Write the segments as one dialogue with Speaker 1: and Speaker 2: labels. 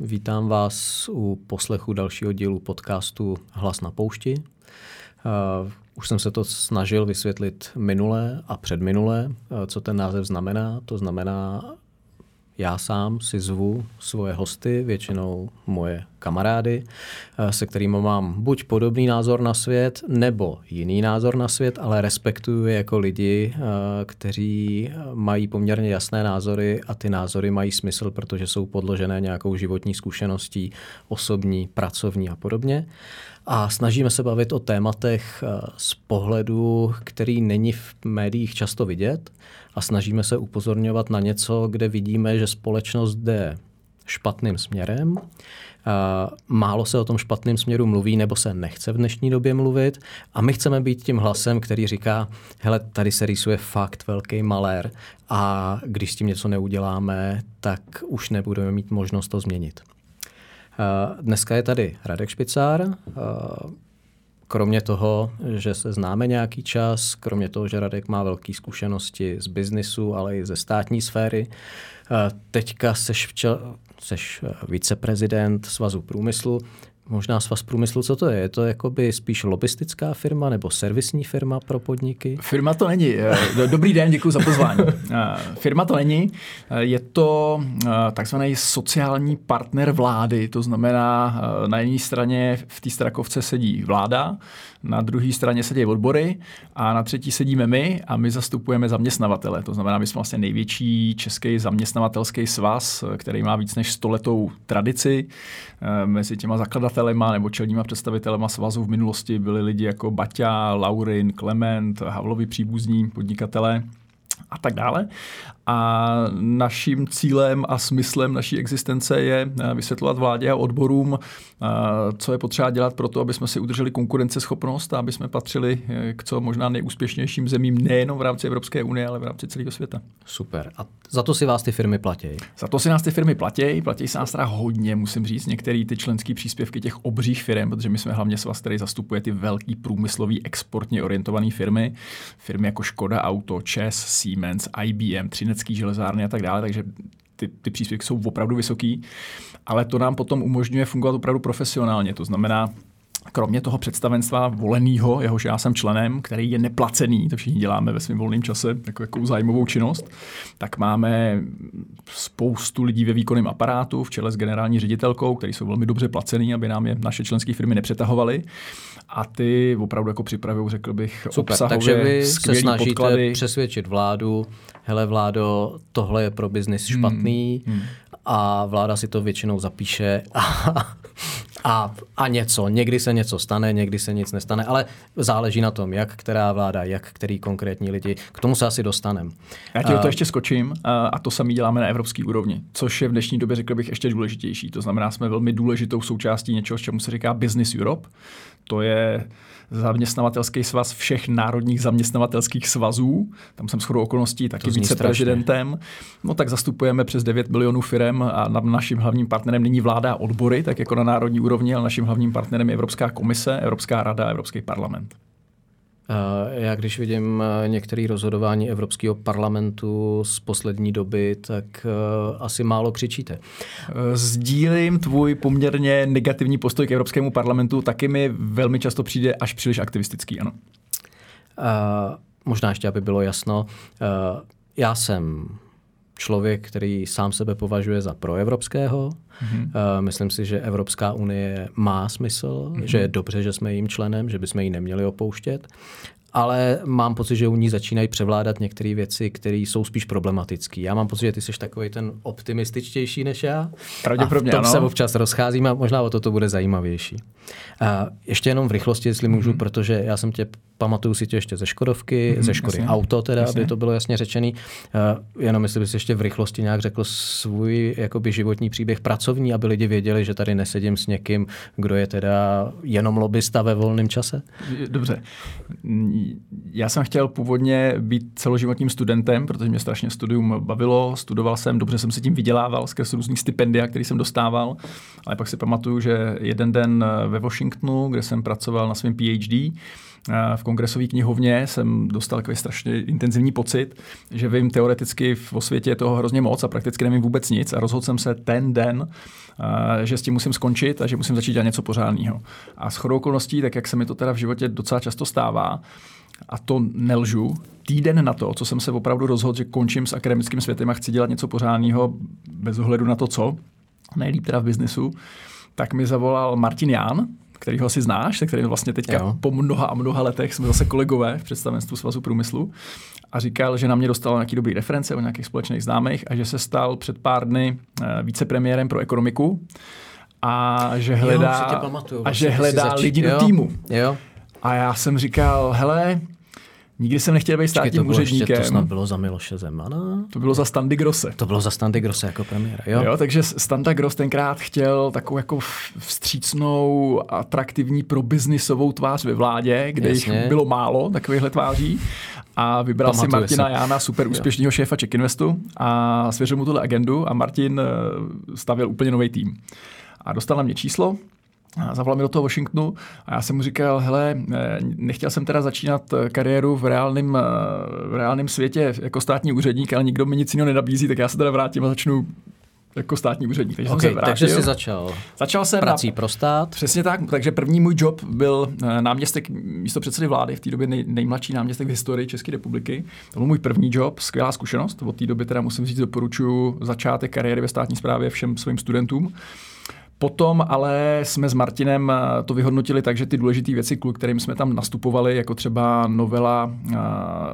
Speaker 1: vítám vás u poslechu dalšího dílu podcastu Hlas na poušti. Uh, už jsem se to snažil vysvětlit minule a předminule, uh, co ten název znamená. To znamená já sám si zvu svoje hosty, většinou moje kamarády, eh, se kterými mám buď podobný názor na svět, nebo jiný názor na svět, ale respektuju jako lidi, eh, kteří mají poměrně jasné názory a ty názory mají smysl, protože jsou podložené nějakou životní zkušeností, osobní, pracovní a podobně. A snažíme se bavit o tématech eh, z pohledu, který není v médiích často vidět a snažíme se upozorňovat na něco, kde vidíme, že společnost jde špatným směrem. Málo se o tom špatným směru mluví nebo se nechce v dnešní době mluvit a my chceme být tím hlasem, který říká, hele, tady se rýsuje fakt velký malér a když s tím něco neuděláme, tak už nebudeme mít možnost to změnit. Dneska je tady Radek Špicár, kromě toho, že se známe nějaký čas, kromě toho, že Radek má velké zkušenosti z biznisu, ale i ze státní sféry, teďka seš, včel, seš viceprezident Svazu průmyslu, Možná svaz průmyslu, co to je? Je to jakoby spíš lobistická firma nebo servisní firma pro podniky?
Speaker 2: Firma to není. Eh, dobrý den, děkuji za pozvání. Eh, firma to není. Eh, je to takzvaný sociální partner vlády, to znamená na jedné straně v té strakovce sedí vláda, na druhé straně sedí odbory a na třetí sedíme my a my zastupujeme zaměstnavatele. To znamená, my jsme vlastně největší český zaměstnavatelský svaz, který má víc než stoletou tradici. Mezi těma zakladatelema nebo čelníma představitelema svazu v minulosti byli lidi jako Baťa, Laurin, Klement, Havlovi příbuzní podnikatelé a tak dále. A naším cílem a smyslem naší existence je eh, vysvětlovat vládě a odborům, eh, co je potřeba dělat pro to, aby jsme si udrželi konkurenceschopnost a aby jsme patřili eh, k co možná nejúspěšnějším zemím nejenom v rámci Evropské unie, ale v rámci celého světa.
Speaker 1: Super. A za to si vás ty firmy platí?
Speaker 2: Za to si nás ty firmy platí. Platí se nás teda hodně, musím říct, některé ty členské příspěvky těch obřích firm, protože my jsme hlavně svaz, který zastupuje ty velký průmyslový exportně orientované firmy. Firmy jako Škoda Auto, Čes, Siemens, IBM, Třinecký železárny a tak dále, takže ty, ty příspěvky jsou opravdu vysoký, ale to nám potom umožňuje fungovat opravdu profesionálně. To znamená, kromě toho představenstva voleného, jehož já jsem členem, který je neplacený, to všichni děláme ve svém volném čase, jako, jako zájmovou činnost, tak máme spoustu lidí ve výkonném aparátu v čele s generální ředitelkou, který jsou velmi dobře placený, aby nám je naše členské firmy nepřetahovaly. A ty opravdu jako připravují, řekl bych,
Speaker 1: Super, takže vy se snažíte podklady. přesvědčit vládu, hele vládo, tohle je pro biznis hmm, špatný hmm, hmm. A vláda si to většinou zapíše a a, a něco. Někdy se něco stane, někdy se nic nestane, ale záleží na tom, jak která vláda, jak který konkrétní lidi. K tomu se asi dostaneme.
Speaker 2: Já ti o to ještě skočím a to sami děláme na evropské úrovni, což je v dnešní době, řekl bych, ještě důležitější. To znamená, jsme velmi důležitou součástí něčeho, čemu se říká Business Europe. To je zaměstnavatelský svaz všech národních zaměstnavatelských svazů. Tam jsem shodou okolností taky viceprezidentem. No tak zastupujeme přes 9 milionů firm a naším hlavním partnerem není vláda a odbory, tak jako na národní úrovni, ale naším hlavním partnerem je Evropská komise, Evropská rada a Evropský parlament.
Speaker 1: Já když vidím eh, některé rozhodování Evropského parlamentu z poslední doby, tak eh, asi málo křičíte.
Speaker 2: Eh, sdílím tvůj poměrně negativní postoj k Evropskému parlamentu, taky mi velmi často přijde až příliš aktivistický, ano.
Speaker 1: Uh, možná ještě, aby bylo jasno, uh, já jsem člověk, který sám sebe považuje za proevropského. Mm-hmm. Myslím si, že Evropská unie má smysl, mm-hmm. že je dobře, že jsme jejím členem, že bychom ji neměli opouštět. Ale mám pocit, že u ní začínají převládat některé věci, které jsou spíš problematické. Já mám pocit, že ty jsi takový ten optimističtější než já.
Speaker 2: Pravděpodobně,
Speaker 1: a v tom
Speaker 2: ano.
Speaker 1: se občas rozcházíme a možná o to to bude zajímavější. A ještě jenom v rychlosti, jestli můžu, mm-hmm. protože já jsem tě pamatuju si tě ještě ze Škodovky, mm, ze Škody jasně, Auto, teda, jasně. aby to bylo jasně řečený. Uh, jenom jestli bys ještě v rychlosti nějak řekl svůj jakoby životní příběh pracovní, aby lidi věděli, že tady nesedím s někým, kdo je teda jenom lobbysta ve volném čase?
Speaker 2: Dobře. Já jsem chtěl původně být celoživotním studentem, protože mě strašně studium bavilo, studoval jsem, dobře jsem se tím vydělával skrz různých stipendia, který jsem dostával, ale pak si pamatuju, že jeden den ve Washingtonu, kde jsem pracoval na svém PhD, v kongresové knihovně jsem dostal takový strašně intenzivní pocit, že vím teoreticky v světě je toho hrozně moc a prakticky nevím vůbec nic a rozhodl jsem se ten den, že s tím musím skončit a že musím začít dělat něco pořádného. A s chodou okolností, tak jak se mi to teda v životě docela často stává, a to nelžu, týden na to, co jsem se opravdu rozhodl, že končím s akademickým světem a chci dělat něco pořádného bez ohledu na to, co, nejlíp teda v biznesu, tak mi zavolal Martin Ján, kterýho si znáš, se kterým vlastně teďka jo. po mnoha a mnoha letech jsme zase kolegové v představenstvu Svazu průmyslu a říkal, že na mě dostal nějaký dobrý reference o nějakých společných známých a že se stal před pár dny eh, vicepremiérem pro ekonomiku a že hledá,
Speaker 1: jo, pamatuju,
Speaker 2: a že hledá lidi jo. do týmu.
Speaker 1: Jo.
Speaker 2: A já jsem říkal, hele, Nikdy jsem nechtěl být státním úředníkem.
Speaker 1: to snad bylo za Miloše Zemana?
Speaker 2: To bylo za Standy Grosse.
Speaker 1: To bylo za Standy Grosse jako premiéra, jo?
Speaker 2: jo takže Standa Gross tenkrát chtěl takovou jako vstřícnou, atraktivní pro biznisovou tvář ve vládě, kde Jasně. jich bylo málo takovýchhle tváří. A vybral Pamatuje si Martina se. Jána, super úspěšného šéfa Czech Investu a svěřil mu tuhle agendu a Martin eh, stavil úplně nový tým. A dostal na mě číslo, zavolal mi do toho Washingtonu a já jsem mu říkal, hele, eh, nechtěl jsem teda začínat eh, kariéru v reálném, eh, v reálném světě jako státní úředník, ale nikdo mi nic jiného nenabízí, tak já se teda vrátím a začnu jako státní úředník.
Speaker 1: Takže, okay, takže jsi začal,
Speaker 2: začal jsem
Speaker 1: prací na, pro stát.
Speaker 2: Přesně tak, takže první můj job byl náměstek místo předsedy vlády, v té době nej, nejmladší náměstek v historii České republiky. To byl můj první job, skvělá zkušenost. Od té doby teda musím říct, doporučuji začátek kariéry ve státní správě všem svým studentům. Potom ale jsme s Martinem eh, to vyhodnotili tak, že ty důležité věci, kterým jsme tam nastupovali, jako třeba novela uh,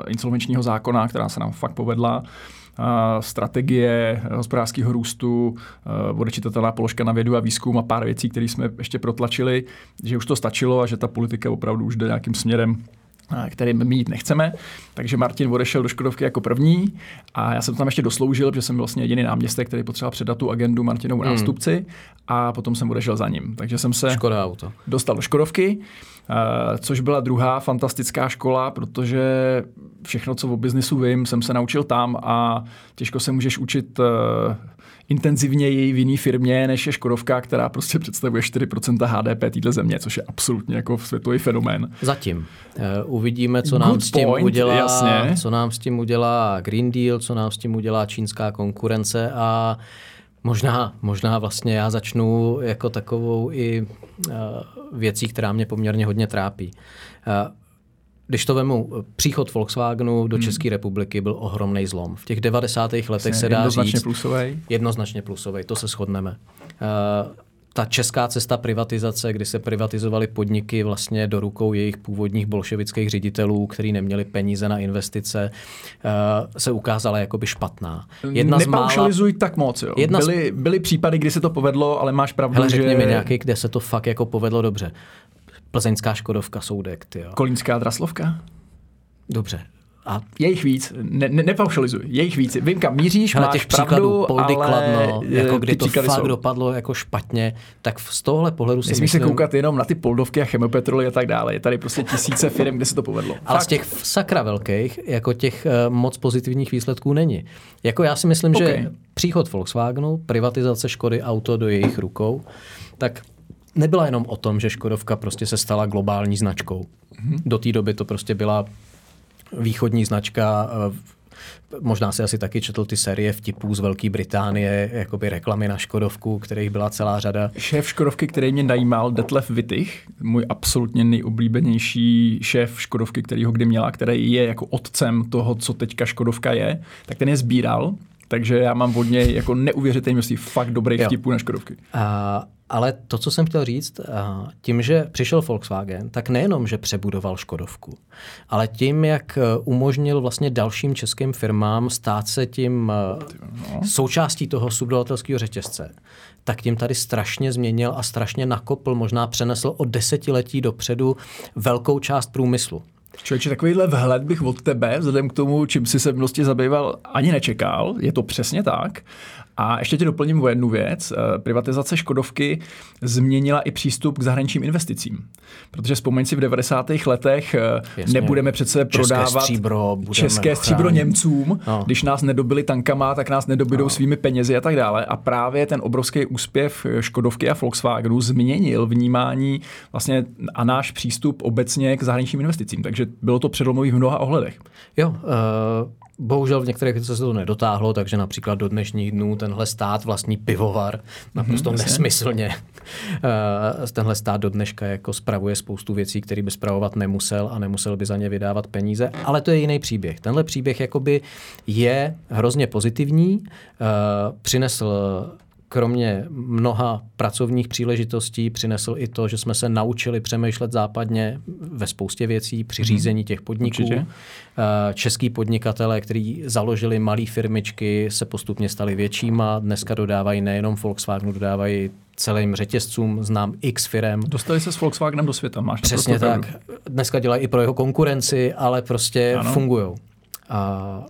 Speaker 2: insolvenčního zákona, která se nám fakt povedla, uh, strategie hospodářského růstu, odečitatelná položka na vědu a výzkum a pár věcí, které jsme ještě protlačili, že už to stačilo a že ta politika opravdu už jde nějakým směrem kterým my jít nechceme. Takže Martin odešel do Škodovky jako první a já jsem tam ještě dosloužil, protože jsem byl vlastně jediný náměstek, který potřeboval předat tu agendu Martinovu hmm. nástupci a potom jsem odešel za ním. Takže jsem se
Speaker 1: Škoda auto.
Speaker 2: dostal do Škodovky, což byla druhá fantastická škola, protože všechno, co o biznisu vím, jsem se naučil tam a těžko se můžeš učit eh, intenzivněji v jiné firmě, než je Škodovka, která prostě představuje 4% HDP této země, což je absolutně jako světový fenomén.
Speaker 1: Zatím. Uh, uvidíme, co nám s tím point, udělá, jasně. co nám s tím udělá Green Deal, co nám s tím udělá čínská konkurence a Možná, možná vlastně já začnu jako takovou i uh, věcí, která mě poměrně hodně trápí. Uh, když to vemu, příchod Volkswagenu do hmm. České republiky byl ohromný zlom. V těch 90. letech Jasně, se dá
Speaker 2: jednoznačně
Speaker 1: říct...
Speaker 2: Plusovej.
Speaker 1: Jednoznačně plusový. to se shodneme. Uh, ta česká cesta privatizace, kdy se privatizovaly podniky vlastně do rukou jejich původních bolševických ředitelů, kteří neměli peníze na investice, uh, se ukázala jakoby špatná.
Speaker 2: Jedna Nepaušalizuj mála... tak moc. Jo. Jedna byly, z... byly případy, kdy se to povedlo, ale máš pravdu,
Speaker 1: Hele,
Speaker 2: že...
Speaker 1: řekni mi nějaký, kde se to fakt jako povedlo dobře. Plzeňská Škodovka, Soudek, ty jo.
Speaker 2: Kolínská Draslovka?
Speaker 1: Dobře.
Speaker 2: A je jich víc, ne, ne, nepaušalizuj, je jich víc. Vím, kam míříš,
Speaker 1: Hele,
Speaker 2: máš
Speaker 1: těch
Speaker 2: pravdu,
Speaker 1: Poldy
Speaker 2: ale
Speaker 1: Kladno, jako kdy to fakt
Speaker 2: jsou.
Speaker 1: dopadlo jako špatně, tak z tohohle pohledu si
Speaker 2: Nesmíš
Speaker 1: myslím...
Speaker 2: se koukat jenom na ty Poldovky a chemopetroly a tak dále. Je tady prostě tisíce firm, kde se to povedlo.
Speaker 1: Ale fakt. z těch sakra velkých, jako těch uh, moc pozitivních výsledků není. Jako já si myslím, okay. že příchod Volkswagenu, privatizace Škody auto do jejich rukou, tak nebyla jenom o tom, že Škodovka prostě se stala globální značkou. Mm-hmm. Do té doby to prostě byla východní značka, eh, Možná si asi taky četl ty série vtipů z Velké Británie, jakoby reklamy na Škodovku, kterých byla celá řada.
Speaker 2: Šéf Škodovky, který mě najímal, Detlef Wittich, můj absolutně nejoblíbenější šéf Škodovky, který ho kdy měla, který je jako otcem toho, co teďka Škodovka je, tak ten je sbíral, takže já mám od něj jako neuvěřitelné množství fakt dobrých vtipů na Škodovky.
Speaker 1: A ale to, co jsem chtěl říct, tím, že přišel Volkswagen, tak nejenom, že přebudoval Škodovku, ale tím, jak e, umožnil vlastně dalším českým firmám stát se tím e, no. součástí toho subdodatelského řetězce, tak tím tady strašně změnil a strašně nakopl, možná přenesl o desetiletí dopředu velkou část průmyslu.
Speaker 2: Člověče, takovýhle vhled bych od tebe, vzhledem k tomu, čím jsi se v minulosti zabýval, ani nečekal. Je to přesně tak. A ještě ti doplním o jednu věc. Eh, privatizace Škodovky změnila i přístup k zahraničním investicím. Protože vzpomeň si v 90. letech eh, Jasně. nebudeme přece prodávat české
Speaker 1: stříbro,
Speaker 2: české stříbro Němcům. No. Když nás nedobili tankama, tak nás nedobydou no. svými penězi a tak dále. A právě ten obrovský úspěch Škodovky a Volkswagenu změnil vnímání vlastně a náš přístup obecně k zahraničním investicím. Takže bylo to předlomový v mnoha ohledech.
Speaker 1: Jo, uh Bohužel v některých věcech se to nedotáhlo, takže například do dnešních dnů tenhle stát vlastní pivovar naprosto mm-hmm, nesmyslně. Uh, tenhle stát do dneška jako spravuje spoustu věcí, které by spravovat nemusel a nemusel by za ně vydávat peníze, ale to je jiný příběh. Tenhle příběh jakoby je hrozně pozitivní, uh, přinesl kromě mnoha pracovních příležitostí přinesl i to, že jsme se naučili přemýšlet západně ve spoustě věcí při mhm. řízení těch podniků. Určitě. Eh, český podnikatele, kteří založili malé firmičky, se postupně stali většíma. Dneska dodávají nejenom Volkswagenu, dodávají celým řetězcům, znám x firem.
Speaker 2: Dostali se s Volkswagenem do světa, máš
Speaker 1: Přesně tak. Dneska dělají i pro jeho konkurenci, ale prostě fungují. A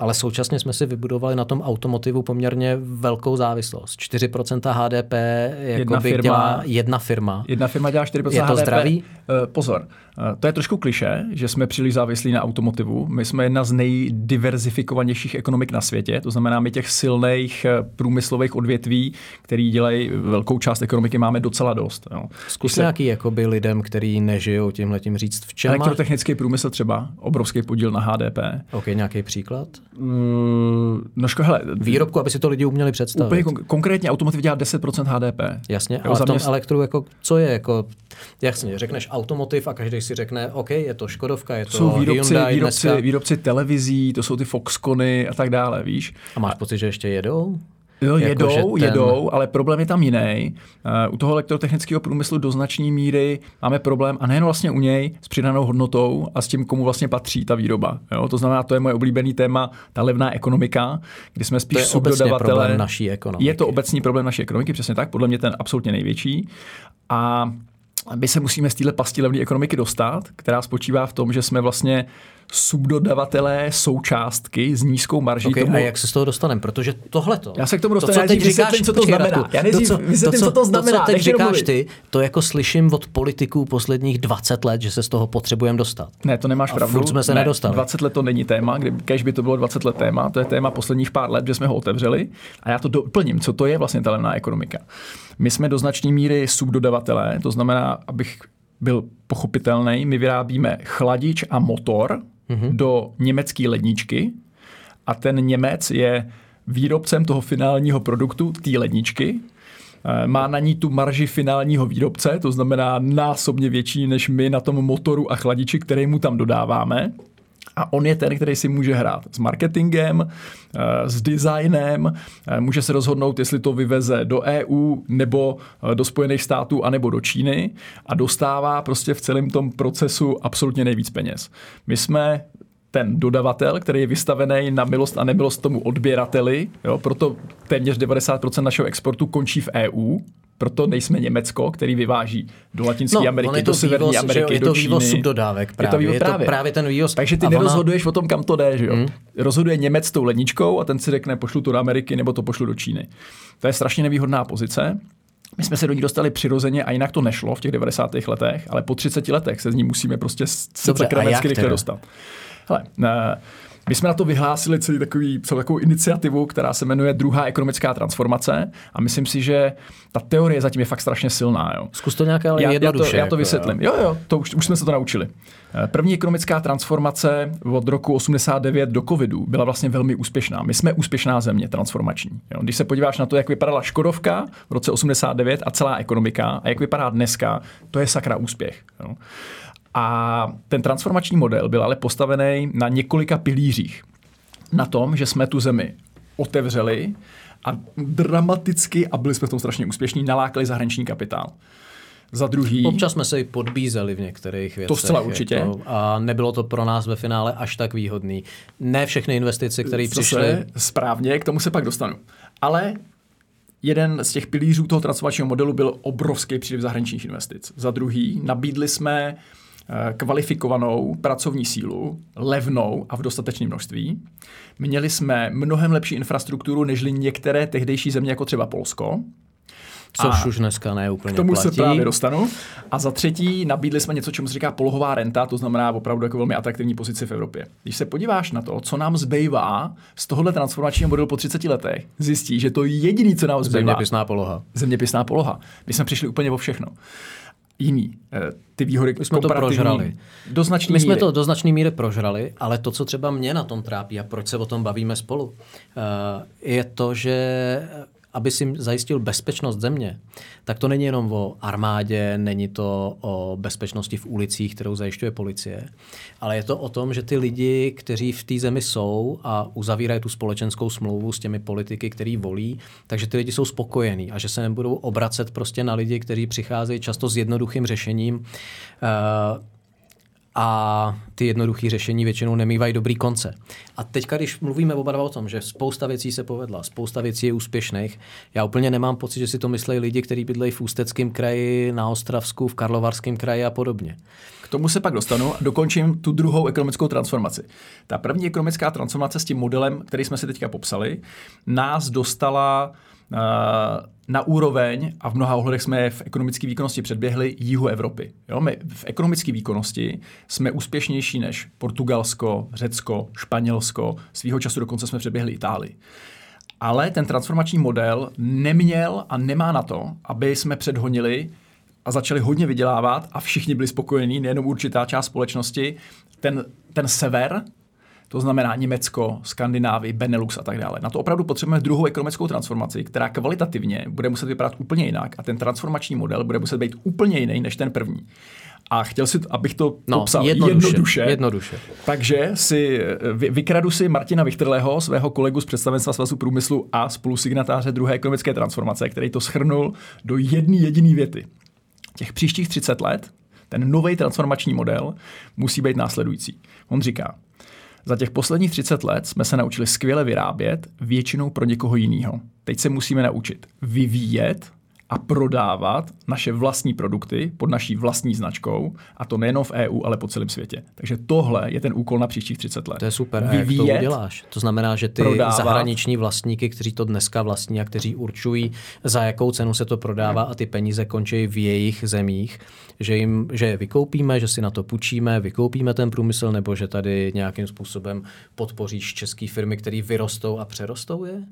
Speaker 1: ale současně jsme si vybudovali na tom automotivu poměrně velkou závislost. 4% HDP jedna firma, dělá jedna firma.
Speaker 2: Jedna firma dělá 4%
Speaker 1: Je to
Speaker 2: HDP.
Speaker 1: zdraví?
Speaker 2: Uh, pozor, uh, to je trošku kliše, že jsme příliš závislí na automotivu. My jsme jedna z nejdiverzifikovanějších ekonomik na světě, to znamená, my těch silných eh, průmyslových odvětví, který dělají velkou část ekonomiky, máme docela dost. Jo.
Speaker 1: Zkus se... nějaký jakoby lidem, kteří nežijou tímhle tím říct, v čem
Speaker 2: Elektrotechnický průmysl třeba, obrovský podíl na HDP.
Speaker 1: OK, nějaký příklad?
Speaker 2: Mm, no ško, hele,
Speaker 1: Výrobku, aby si to lidi uměli představit.
Speaker 2: Úplně kon- konkrétně automotiv dělá 10% HDP.
Speaker 1: Jasně, jo, ale v tom mě... elektru, jako, co je, jako, jasně, řekneš automotiv a každý si řekne, OK, je to Škodovka, je to
Speaker 2: jsou výrobci,
Speaker 1: Hyundai
Speaker 2: výrobci, dneska. výrobci televizí, to jsou ty Foxcony a tak dále, víš.
Speaker 1: A máš pocit, že ještě jedou?
Speaker 2: Jo, jako, jedou, ten... jedou, ale problém je tam jiný. Uh, u toho elektrotechnického průmyslu do značné míry máme problém, a nejen vlastně u něj, s přidanou hodnotou a s tím, komu vlastně patří ta výroba. Jo? To znamená, to je moje oblíbený téma, ta levná ekonomika, kdy jsme spíš to je subdodavatele.
Speaker 1: problém naší ekonomiky.
Speaker 2: Je to obecný problém naší ekonomiky, přesně tak, podle mě ten absolutně největší. A my se musíme z téhle pasti levné ekonomiky dostat, která spočívá v tom, že jsme vlastně subdodavatelé součástky s nízkou marží.
Speaker 1: Okay, tomu... A jak se z toho dostaneme? Protože tohle to.
Speaker 2: Já se k tomu dostanu. To, co teď říkáš, co to znamená. Já nejdřív to, co, vysvětlím, to, co to znamená.
Speaker 1: To, co teď říkáš mluvit. ty, to jako slyším od politiků posledních 20 let, že se z toho potřebujeme dostat.
Speaker 2: Ne, to nemáš
Speaker 1: a
Speaker 2: pravdu.
Speaker 1: Furt jsme se
Speaker 2: ne,
Speaker 1: nedostali.
Speaker 2: 20 let to není téma, když by to bylo 20 let téma, to je téma posledních pár let, že jsme ho otevřeli. A já to doplním, co to je vlastně ta levná ekonomika. My jsme do značné míry subdodavatelé, to znamená, abych byl pochopitelný, my vyrábíme chladič a motor, mm-hmm. do německé ledničky a ten Němec je výrobcem toho finálního produktu, té ledničky, eh, má na ní tu marži finálního výrobce, to znamená násobně větší než my na tom motoru a chladiči, který mu tam dodáváme. A on je ten, který si může hrát s marketingem, eh, s designem, eh, může se rozhodnout, jestli to vyveze do EU nebo do Spojených států a nebo do Číny a dostává prostě v celém tom procesu absolutně nejvíc peněz. My jsme ten dodavatel, který je vystavený na milost a nemilost tomu odběrateli, jo, proto téměř 90% našeho exportu končí v EU, proto nejsme Německo, který vyváží do Latinské no, Ameriky, do Severní vývoz, Ameriky,
Speaker 1: je
Speaker 2: to
Speaker 1: do Číny. vývoz subdodávek právě. Je to, vývoz, je právě. to právě ten vývoz.
Speaker 2: Takže ty nerozhoduješ ona... o tom, kam to jde. Že jo? Hmm. Rozhoduje Němec s tou ledničkou a ten si řekne, pošlu to do Ameriky nebo to pošlu do Číny. To je strašně nevýhodná pozice. My jsme se do ní dostali přirozeně a jinak to nešlo v těch 90. letech, ale po 30 letech se z ní musíme prostě se rychle dostat. Hele, uh, my jsme na to vyhlásili celý takový, celou takovou iniciativu, která se jmenuje Druhá ekonomická transformace a myslím si, že ta teorie zatím je fakt strašně silná. Jo.
Speaker 1: Zkus to nějaké ale já.
Speaker 2: Já to, já to
Speaker 1: jako,
Speaker 2: vysvětlím. Jo, jo, to už, už jsme se to naučili. Eh, první ekonomická transformace od roku 89 do covidu byla vlastně velmi úspěšná. My jsme úspěšná země transformační. Jo. Když se podíváš na to, jak vypadala Škodovka v roce 89 a celá ekonomika a jak vypadá dneska, to je sakra úspěch. Jo. A ten transformační model byl ale postavený na několika pilířích. Na tom, že jsme tu zemi otevřeli a dramaticky, a byli jsme v tom strašně úspěšní, nalákali zahraniční kapitál. Za druhý...
Speaker 1: Občas jsme se i podbízeli v některých věcech.
Speaker 2: To zcela určitě. Jako,
Speaker 1: a nebylo to pro nás ve finále až tak výhodný. Ne všechny investice, které přišly...
Speaker 2: Správně, k tomu se pak dostanu. Ale jeden z těch pilířů toho transformačního modelu byl obrovský příliv zahraničních investic. Za druhý, nabídli jsme eh, kvalifikovanou pracovní sílu, levnou a v dostatečném množství. Měli jsme mnohem lepší infrastrukturu než některé tehdejší země, jako třeba Polsko.
Speaker 1: Což a už dneska ne úplně
Speaker 2: K tomu
Speaker 1: platí.
Speaker 2: se právě dostanu. A za třetí nabídli jsme něco, čemu se říká polohová renta, to znamená opravdu jako velmi atraktivní pozici v Evropě. Když se podíváš na to, co nám zbývá z tohohle transformačního modelu po 30 letech, zjistí, že to jediné, co nám zbývá,
Speaker 1: Zeměpisná poloha.
Speaker 2: zeměpisná poloha. My jsme přišli úplně o všechno. Jiný. eh, Ty výhody
Speaker 1: My jsme to prožrali.
Speaker 2: Do
Speaker 1: My jsme
Speaker 2: míry.
Speaker 1: to do značné míry prožrali, ale to, co třeba mě na tom trápí a proč se o tom bavíme spolu, eh, je to, že aby si zajistil bezpečnost země, tak to není jenom o armádě, není to o bezpečnosti v ulicích, kterou zajišťuje policie, ale je to o tom, že ty lidi, kteří v té zemi jsou a uzavírají tu společenskou smlouvu s těmi politiky, který volí, takže ty lidi jsou spokojení a že se nebudou obracet prostě na lidi, kteří přicházejí často s jednoduchým řešením, eh, a ty jednoduché řešení většinou nemývají dobrý konce. A teďka, když mluvíme oba dva o tom, že spousta věcí se povedla, spousta věcí je úspěšných, já úplně nemám pocit, že si to myslí lidi, kteří bydlejí v Ústeckém kraji, na Ostravsku, v Karlovarském kraji a podobně.
Speaker 2: K tomu se pak dostanu a dokončím tu druhou ekonomickou transformaci. Ta první ekonomická transformace s tím modelem, který jsme si teďka popsali, nás dostala na úroveň, a v mnoha ohledech jsme v ekonomické výkonnosti předběhli jihu Evropy. Jo, my v ekonomické výkonnosti jsme úspěšnější než Portugalsko, Řecko, Španělsko, svýho času dokonce jsme předběhli Itálii. Ale ten transformační model neměl a nemá na to, aby jsme předhonili a začali hodně vydělávat a všichni byli spokojení, nejenom určitá část společnosti, ten, ten sever, to znamená Německo, Skandinávii, Benelux a tak dále. Na to opravdu potřebujeme druhou ekonomickou transformaci, která kvalitativně bude muset vypadat úplně jinak a ten transformační model bude muset být úplně jiný než ten první. A chtěl si, abych to
Speaker 1: No,
Speaker 2: popsal
Speaker 1: jednoduše,
Speaker 2: jednoduše.
Speaker 1: jednoduše.
Speaker 2: Takže si vy, vykradu si Martina Vichtrlého, svého kolegu z představenstva Svazu průmyslu a spolusignatáře druhé ekonomické transformace, který to schrnul do jedné jediné věty. Těch příštích 30 let ten nový transformační model musí být následující. On říká, za těch posledních 30 let jsme se naučili skvěle vyrábět, většinou pro někoho jiného. Teď se musíme naučit vyvíjet a prodávat naše vlastní produkty pod naší vlastní značkou, a to nejenom v EU, ale po celém světě. Takže tohle je ten úkol na příštích 30 let.
Speaker 1: To je super. A jak to uděláš? To znamená, že ty
Speaker 2: prodávat.
Speaker 1: zahraniční vlastníky, kteří to dneska vlastní a kteří určují, za jakou cenu se to prodává a ty peníze končí v jejich zemích, že, jim, že je vykoupíme, že si na to půjčíme, vykoupíme ten průmysl, nebo že tady nějakým způsobem podpoříš české firmy, které vyrostou a přerostou je?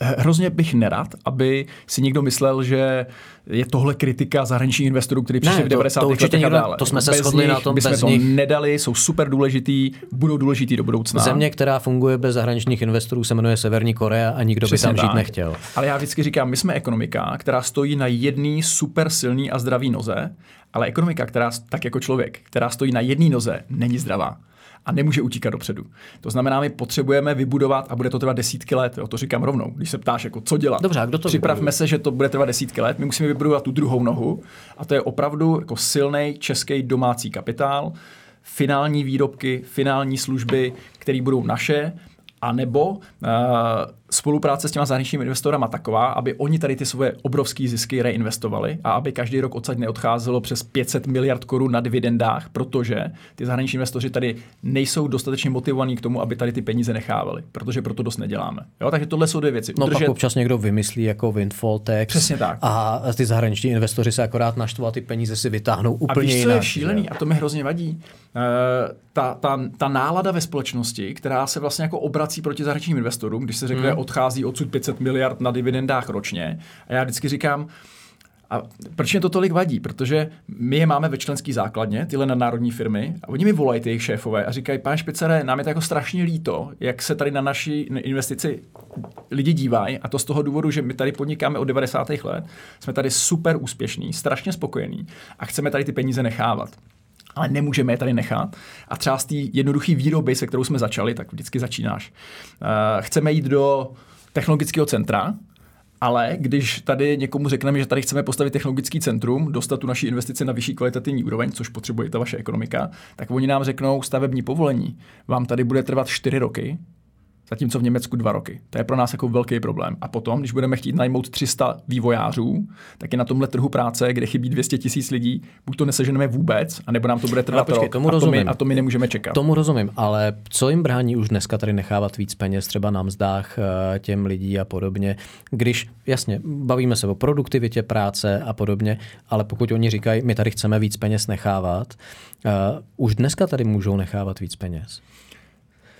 Speaker 2: Hrozně bych nerad, aby si někdo myslel, že je tohle kritika zahraničních investorů, kteří přišli
Speaker 1: Ne,
Speaker 2: v
Speaker 1: to-
Speaker 2: 90.
Speaker 1: to určitě
Speaker 2: letech a
Speaker 1: nikdo-
Speaker 2: dále.
Speaker 1: to jsme se
Speaker 2: Bez
Speaker 1: shodli
Speaker 2: nich
Speaker 1: na tom,
Speaker 2: bychom
Speaker 1: bez
Speaker 2: to
Speaker 1: nich.
Speaker 2: nedali, jsou super důležitý, budou důležitý do budoucna.
Speaker 1: Země, která funguje bez zahraničních investorů, se jmenuje Severní Korea a nikdo
Speaker 2: Přesně
Speaker 1: by tam žít
Speaker 2: tak.
Speaker 1: nechtěl.
Speaker 2: Ale já vždycky říkám, my jsme ekonomika, která stojí na jedné super silný a zdravý noze, ale ekonomika, která, tak jako člověk, která stojí na jedné noze, není zdravá a nemůže utíkat dopředu. To znamená, my potřebujeme vybudovat, a bude to trvat desítky let, jo, to říkám rovnou, když se ptáš, jako co dělat.
Speaker 1: Dobře, a kdo to
Speaker 2: Připravme
Speaker 1: vybuduje?
Speaker 2: se, že to bude trvat desítky let, my musíme vybudovat tu druhou nohu a to je opravdu jako silný český domácí kapitál, finální výrobky, finální služby, které budou naše, a nebo uh, spolupráce s těma zahraničními investorama taková, aby oni tady ty svoje obrovské zisky reinvestovali a aby každý rok odsaď neodcházelo přes 500 miliard korun na dividendách, protože ty zahraniční investoři tady nejsou dostatečně motivovaní k tomu, aby tady ty peníze nechávali, protože proto dost neděláme. Jo, takže tohle jsou dvě věci.
Speaker 1: No
Speaker 2: Udržet-
Speaker 1: pak občas někdo vymyslí jako windfall tax.
Speaker 2: Přesně tak.
Speaker 1: A ty zahraniční investoři se akorát naštvou a ty peníze si vytáhnou
Speaker 2: A
Speaker 1: úplně
Speaker 2: víš, co
Speaker 1: jinak.
Speaker 2: je šílený? A to mi hrozně vadí. Uh, ta, ta, ta nálada ve společnosti, která se vlastně jako obrací proti zahraničním investorům, když se řekne,
Speaker 1: Hmm.
Speaker 2: Odchází odsud 500 miliard na dividendách ročně. A já vždycky říkám, a proč mě to tolik vadí? Protože my je máme ve členský základně, tyhle nadnárodní firmy, a oni mi volají ty jejich šéfové a říkají, pane Špicere, nám je to jako strašně líto, jak se tady na naši investici lidi dívají, a to z toho důvodu, že my tady podnikáme od 90. let, jsme tady super úspěšní, strašně spokojení a chceme tady ty peníze nechávat ale nemůžeme je tady nechat. A třeba z té jednoduché výroby, se kterou jsme začali, tak vždycky začínáš. Uh, chceme jít do technologického centra, ale když tady někomu řekneme, že tady chceme postavit technologický centrum, dostat tu naši investici na vyšší kvalitativní úroveň, což potřebuje ta vaše ekonomika, tak oni nám řeknou stavební povolení. Vám tady bude trvat 4 roky, zatímco v Německu dva roky. To je pro nás jako velký problém. A potom, když budeme chtít najmout 300 vývojářů, tak je na tomhle trhu práce, kde chybí 200 tisíc lidí, buď to neseženeme vůbec, anebo nám to bude trvat
Speaker 1: počkej,
Speaker 2: rok.
Speaker 1: tomu
Speaker 2: a, to my,
Speaker 1: rozumím.
Speaker 2: a to my nemůžeme čekat.
Speaker 1: Tomu rozumím, ale co jim brání už dneska tady nechávat víc peněz třeba na mzdách eh, těm lidí a podobně, když, jasně, bavíme se o produktivitě práce a podobně, ale pokud oni říkají, my tady chceme víc peněz nechávat, uh, už dneska tady můžou nechávat víc peněz.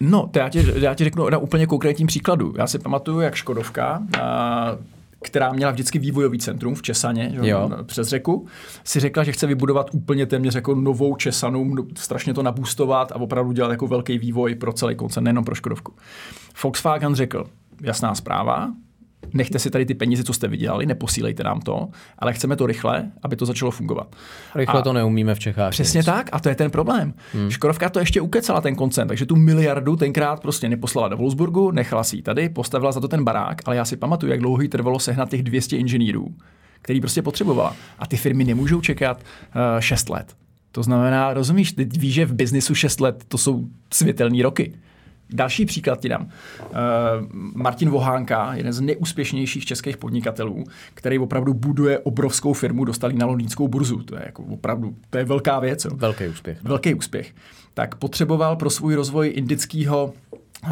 Speaker 2: No, to já ti, já ti řeknu na úplně konkrétním příkladu. Já si pamatuju, jak Škodovka, a, která měla vždycky vývojový centrum v Česaně, že,
Speaker 1: Jo.
Speaker 2: přes řeku, si řekla, že chce vybudovat úplně téměř jako novou Česanu, mno- strašně to nabůstovat a opravdu dělat jako velký vývoj pro celý koncern, nejenom pro Škodovku. Volkswagen řekl, jasná zpráva, nechte si tady ty peníze, co jste vydělali, neposílejte nám to, ale chceme to rychle, aby to začalo fungovat.
Speaker 1: Rychle
Speaker 2: A-
Speaker 1: to neumíme v Čechách.
Speaker 2: Přesně
Speaker 1: nic.
Speaker 2: tak, a to je ten problém. Hmm. Škodovka to ještě ukecala ten koncert, takže tu miliardu tenkrát prostě neposlala do Wolfsburgu, nechala si ji tady, postavila za to ten barák, ale já si pamatuju, jak dlouho jí trvalo sehnat těch 200 inženýrů, který prostě potřebovala. A ty firmy nemůžou čekat uh, 6 let. To znamená, rozumíš, ty víš, že v biznisu 6 let to jsou světelné roky. Další příklad ti dám. Uh, Martin Vohánka, jeden z nejúspěšnějších českých podnikatelů, který opravdu buduje obrovskou firmu, dostali na londýnskou burzu. To je jako opravdu, to je velká věc. Jo.
Speaker 1: Velký úspěch.
Speaker 2: Velký úspěch. Tak potřeboval pro svůj rozvoj indického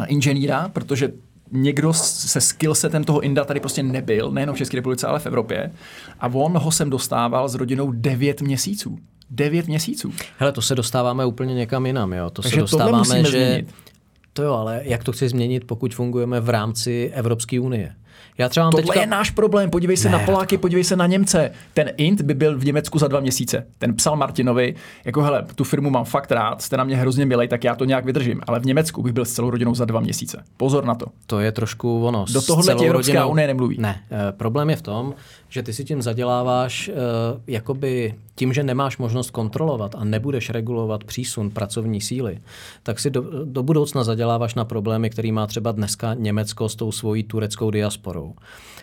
Speaker 2: inženýra, protože někdo se skillsetem toho Inda tady prostě nebyl, nejenom v České republice, ale v Evropě. A on ho sem dostával s rodinou 9 měsíců. 9 měsíců.
Speaker 1: Hele, to se dostáváme úplně někam jinam, jo. To
Speaker 2: Takže
Speaker 1: se dostáváme, že...
Speaker 2: změnit.
Speaker 1: To jo, ale jak to chci změnit, pokud fungujeme v rámci Evropské unie? Já třeba mám
Speaker 2: Tohle
Speaker 1: teďka...
Speaker 2: je náš problém. Podívej se
Speaker 1: Ne,
Speaker 2: na Poláky, podívej se na Němce. Ten Int by byl v Německu za dva měsíce. Ten psal Martinovi, jako hele, tu firmu mám fakt rád, jste na mě hrozně milej, tak já to nějak vydržím. Ale v Německu bych byl s celou rodinou za dva měsíce. Pozor na to.
Speaker 1: To je trošku ono.
Speaker 2: Do tohohle
Speaker 1: celou
Speaker 2: ti Evropská
Speaker 1: rodinou-
Speaker 2: unie nemluví.
Speaker 1: Ne, eh, problém je v tom, že ty si tím zaděláváš, eh, jakoby tím, že nemáš možnost kontrolovat a nebudeš regulovat přísun pracovní síly, tak si do, do budoucna zaděláváš na problémy, který má třeba dneska Německo s tou svojí tureckou diasporou.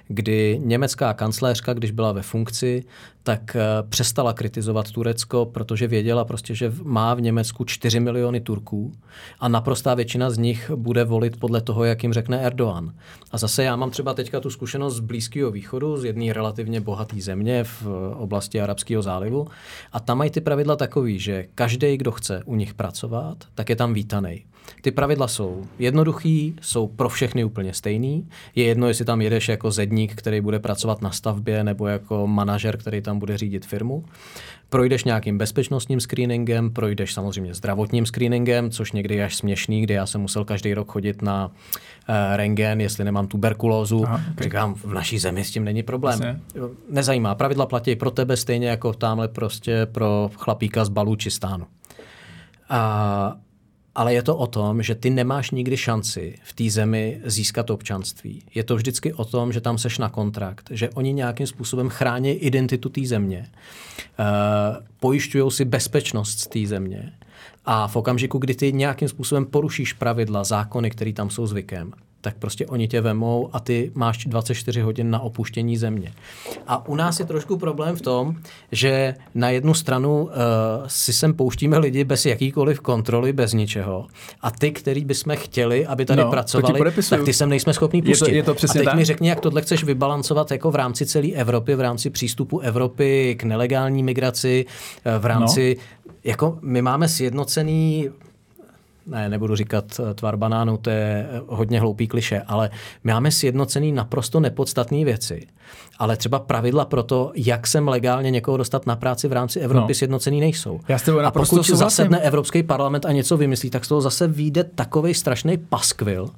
Speaker 1: Kdy německá kancléřka, když byla ve funkci, tak eh, přestala kritizovat Turecko, protože věděla prostě, že má v Německu 4 miliony Turků a naprostá většina z nich bude volit podle toho, jak jim řekne Erdogan. A zase já mám třeba teďka tu zkušenost z Blízkého východu, z jedné relativně bohaté země v eh, oblasti Arabského zálivu a tam mají ty pravidla takový, že každý, kdo chce u nich pracovat, tak je tam vítaný. Ty pravidla jsou jednoduchý, jsou pro všechny úplně stejný. Je jedno, jestli tam jedeš jako zedník, který bude pracovat na stavbě, nebo jako manažer, který tam bude řídit firmu. Projdeš nějakým bezpečnostním screeningem, projdeš samozřejmě zdravotním screeningem, což někdy je až směšný, kdy já jsem musel každý rok chodit na uh, rengen, jestli nemám tuberkulózu.
Speaker 2: Aha,
Speaker 1: okay. Říkám, v naší zemi s tím není problém.
Speaker 2: Jasně.
Speaker 1: Nezajímá, pravidla platí pro tebe stejně jako tamhle prostě pro chlapíka z Balúčistánu. A, ale je to o tom, že ty nemáš nikdy šanci v té zemi získat občanství. Je to vždycky o tom, že tam seš na kontrakt, že oni nějakým způsobem chrání identitu té země, uh, pojišťují si bezpečnost z té země a v okamžiku, kdy ty nějakým způsobem porušíš pravidla, zákony, které tam jsou zvykem, tak prostě oni tě vemou a ty máš 24 hodin na opuštění země. A u nás je trošku problém v tom, že na jednu stranu uh, si sem pouštíme lidi bez jakýkoliv kontroly, bez ničeho. A ty, který bychom chtěli, aby tady
Speaker 2: No,
Speaker 1: pracovali, tak ty sem nejsme schopni
Speaker 2: Je to-
Speaker 1: pustit.
Speaker 2: je to přesně
Speaker 1: a teď
Speaker 2: tak.
Speaker 1: mi řekni, jak tohle chceš vybalancovat jako v rámci celé Evropy, v rámci přístupu Evropy k nelegální migraci, eh, v rámci, no. jako my máme sjednocený ne, nebudu říkat eh, tvar banánu, to je eh, hodně hloupý kliše, ale my máme sjednocený naprosto nepodstatné věci. Ale třeba pravidla pro to, jak sem legálně někoho dostat na práci v rámci Evropy,
Speaker 2: No.
Speaker 1: no. sjednocený nejsou.
Speaker 2: Já s tebou
Speaker 1: a pokud
Speaker 2: souhlasím.
Speaker 1: zasedne Evropský parlament a něco vymyslí, tak z toho zase vyjde takový strašný paskvil.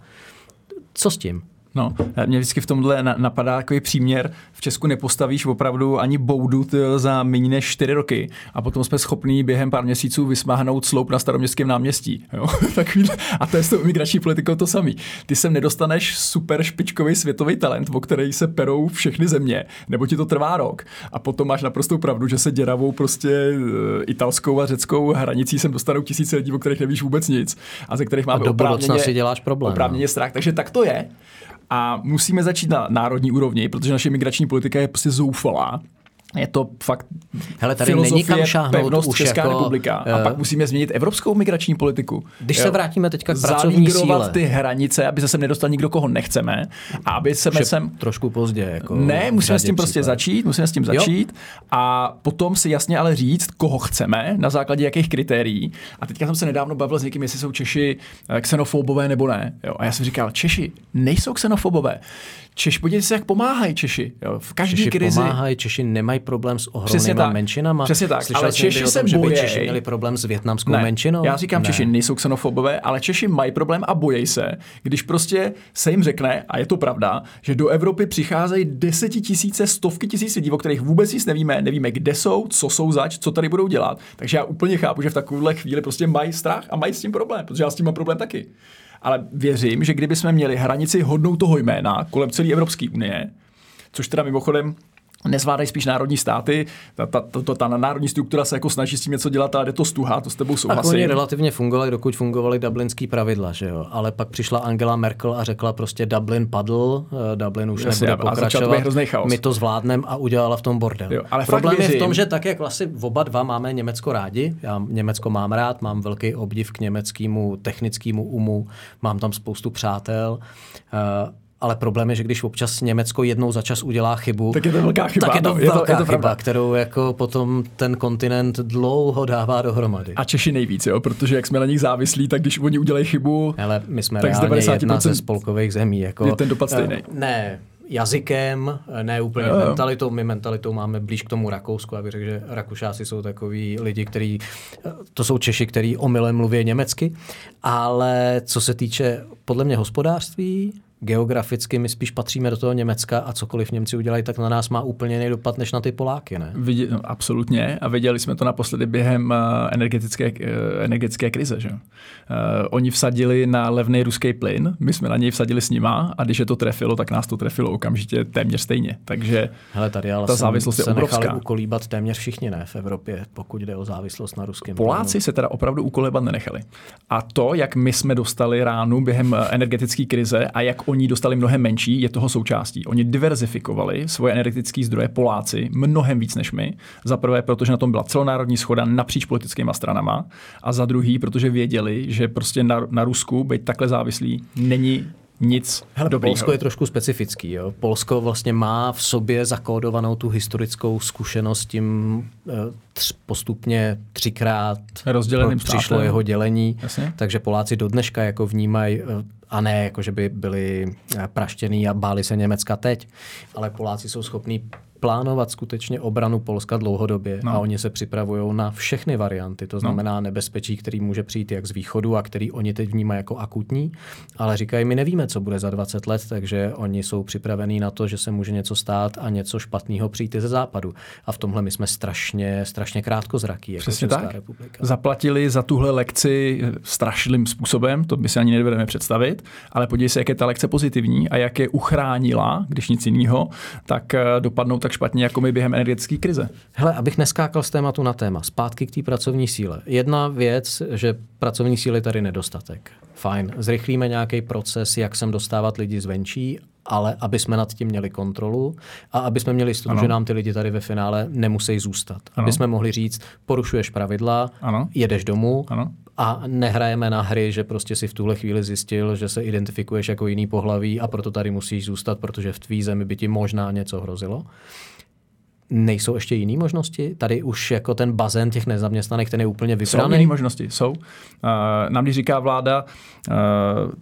Speaker 1: Co s tím?
Speaker 2: No, mě vždycky v tomhle na- napadá takový příměr. V Česku nepostavíš opravdu ani boudu za méně než 4 roky a potom jsme schopní během pár měsíců vysmáhnout sloup na staroměstském náměstí. Jo? A to je s tou migrační politikou to samý. Ty sem nedostaneš super špičkový světový talent, o který se perou všechny země, nebo ti to trvá rok. A potom máš naprostou pravdu, že se děravou prostě e, italskou a řeckou hranicí sem dostanou tisíce lidí, o kterých nevíš vůbec nic a ze kterých máme
Speaker 1: do budoucna
Speaker 2: oprávněně-
Speaker 1: si děláš problém, no.
Speaker 2: Oprávněně strach. Takže tak to je. A musíme začít na národní úrovni, protože naše migrační politika je prostě zoufalá. Je to fakt
Speaker 1: Hele, tady není kam šáhnout
Speaker 2: pevnost
Speaker 1: už
Speaker 2: Česká
Speaker 1: jako,
Speaker 2: republika. A
Speaker 1: eh,
Speaker 2: pak musíme změnit evropskou migrační politiku.
Speaker 1: Když
Speaker 2: Jo.
Speaker 1: se vrátíme teďka k pracovní síle.
Speaker 2: ty hranice, aby se sem nedostal nikdo, koho nechceme. A aby se sem
Speaker 1: trošku pozdě. Jako
Speaker 2: ne, musíme s tím prostě
Speaker 1: případů.
Speaker 2: začít, musíme s tím začít a potom si jasně ale říct, koho chceme, na základě jakých kritérií. A teďka jsem se nedávno bavil s někým, jestli jsou Češi eh, xenofobové nebo ne. Jo. A já jsem říkal, Češi nejsou xenofobové. Češ, podívejte se, jak pomáhají Češi. Jo. V každé
Speaker 1: Češi
Speaker 2: krizi.
Speaker 1: pomáhají, Češi nemají problém s
Speaker 2: Přesně
Speaker 1: ohromnýma
Speaker 2: tak.
Speaker 1: menšinama.
Speaker 2: Přesně tak,
Speaker 1: Slyšel
Speaker 2: ale Češi se
Speaker 1: tom,
Speaker 2: bojí.
Speaker 1: Češi měli problém s větnamskou
Speaker 2: Ne,
Speaker 1: menšinou.
Speaker 2: Já říkám,
Speaker 1: ne.
Speaker 2: Češi nejsou xenofobové, ale Češi mají problém a bojí se, když prostě se jim řekne, a je to pravda, že do Evropy přicházejí desetitisíce, stovky tisíc lidí, o kterých vůbec nic nevíme, nevíme, kde jsou, co jsou zač, co tady budou dělat. Takže já úplně chápu, že v takovéhle chvíli prostě mají strach a mají s tím problém, protože já s tím mám problém taky. Ale věřím, že kdyby jsme měli hranici hodnou toho jména kolem celé Evropské unie, což teda mimochodem nezvládají spíš národní státy. Ta, ta, ta, ta, ta národní struktura se jako snaží s tím něco dělat, ale jde to stuha, to s tebou
Speaker 1: Tak
Speaker 2: souhlasím.
Speaker 1: oni relativně fungovali, dokud fungovaly dublinský pravidla, že jo. Ale pak přišla Angela Merkel a řekla prostě Dublin padl, eh, Dublin už
Speaker 2: Jasně,
Speaker 1: nebude
Speaker 2: to
Speaker 1: pokračovat,
Speaker 2: chaos.
Speaker 1: my to zvládneme a udělala v tom bordel.
Speaker 2: Jo, ale
Speaker 1: Problém je v tom, že tak, jak vlastně oba dva máme Německo rádi, já Německo mám rád, mám velký obdiv k německému technickému umu, mám tam spoustu přátel, eh, ale problém je, že když občas Německo jednou za čas udělá chybu,
Speaker 2: Tak je to velká chyba,
Speaker 1: tak je to
Speaker 2: no, je to-
Speaker 1: velká
Speaker 2: je to
Speaker 1: chyba,
Speaker 2: pravda.
Speaker 1: kterou jako potom ten kontinent dlouho dává dohromady.
Speaker 2: A Češi nejvíc, jo, protože jak jsme na nich závislí, tak když oni udělají chybu,
Speaker 1: Ale my jsme
Speaker 2: Tak z
Speaker 1: reálně
Speaker 2: 90%
Speaker 1: jedna ze spolkových zemí. Jako,
Speaker 2: je ten dopad
Speaker 1: eh,
Speaker 2: stejný.
Speaker 1: Ne, jazykem, ne úplně
Speaker 2: Jo, jo.
Speaker 1: mentalitou. My mentalitou máme blíž k tomu Rakousku. Já bych řekl, že Rakušáci jsou takový lidi, kteří, eh, to jsou Češi, kteří omylem mluví německy. Ale co se týče podle mě hospodářství, geograficky my spíš patříme do toho Německa a cokoliv Němci udělají, tak na nás má úplně jiný dopad než na ty Poláky, ne?
Speaker 2: Vidě, no, absolutně. A viděli jsme to naposledy během uh, energetické, uh, energetické krize. Že? Uh, oni vsadili na levný ruský plyn, my jsme na něj vsadili s nima a když je to trefilo, tak nás to trefilo okamžitě téměř stejně. Takže
Speaker 1: Hele, tady ale
Speaker 2: Ta závislost je
Speaker 1: se nechali
Speaker 2: obrovská.
Speaker 1: ukolíbat téměř všichni ne v Evropě, pokud jde o závislost na ruském
Speaker 2: Poláci se teda opravdu ukolebat nenechali. A to, jak my jsme dostali ránu během eh, energetické krize a jak oni dostali mnohem menší, je toho součástí. Oni diverzifikovali svoje energetické zdroje Poláci mnohem víc než my. Za prvé, protože na tom byla celonárodní schoda napříč politickými stranama. A za druhý, protože věděli, že prostě na, na Rusku být takhle závislý není nic
Speaker 1: Hele,
Speaker 2: dobrýho.
Speaker 1: Polsko je trošku specifický. Jo? Polsko vlastně má v sobě zakódovanou tu historickou zkušenost tím eh, tř, postupně třikrát
Speaker 2: Rozděleným
Speaker 1: přišlo
Speaker 2: státem.
Speaker 1: jeho dělení.
Speaker 2: Jasně.
Speaker 1: Takže Poláci do dneška jako vnímají, eh, a ne jako, že by byli eh, praštěný a báli se Německa teď, ale Poláci jsou schopní plánovat skutečně obranu Polska dlouhodobě no. a oni se připravují na všechny varianty, to znamená no. nebezpečí, který může přijít jak z východu a který oni teď vnímají jako akutní, ale říkají, my nevíme, co bude za 20 let, takže oni jsou připravení na to, že se může něco stát a něco špatného přijít i ze západu. A v tomhle my jsme strašně, strašně krátkozraký jako
Speaker 2: Přesně
Speaker 1: Česká
Speaker 2: tak.
Speaker 1: republika.
Speaker 2: Zaplatili za tuhle lekci strašlivým způsobem, to by si ani nedovedeme představit, ale podívej se, jak je ta lekce pozitivní a jak je uchránila, když nic jiného, tak eh, dopadnou tak špatně jako my během energetické krize.
Speaker 1: Hele, abych neskákal z tématu na téma, zpátky k té pracovní síle. Jedna věc, že pracovní síly tady nedostatek. Fajn, zrychlíme nějaký proces, jak sem dostávat lidi zvenčí, ale aby jsme nad tím měli kontrolu a aby jsme měli jistotu, že nám ty lidi tady ve finále nemusí zůstat.
Speaker 2: Ano.
Speaker 1: Aby jsme mohli říct, porušuješ pravidla,
Speaker 2: Ano.
Speaker 1: jedeš domů
Speaker 2: Ano.
Speaker 1: A nehrajeme na hry, že prostě si v tuhle chvíli zjistil, že se identifikuješ jako jiný pohlaví a proto tady musíš zůstat, protože v tvý zemi by ti možná něco hrozilo. Nejsou ještě jiné možnosti? Tady už jako ten bazén těch nezaměstnaných, ten je úplně
Speaker 2: Jsou
Speaker 1: vybraný.
Speaker 2: jiné možnosti, jsou. Uh, nám když říká vláda, uh,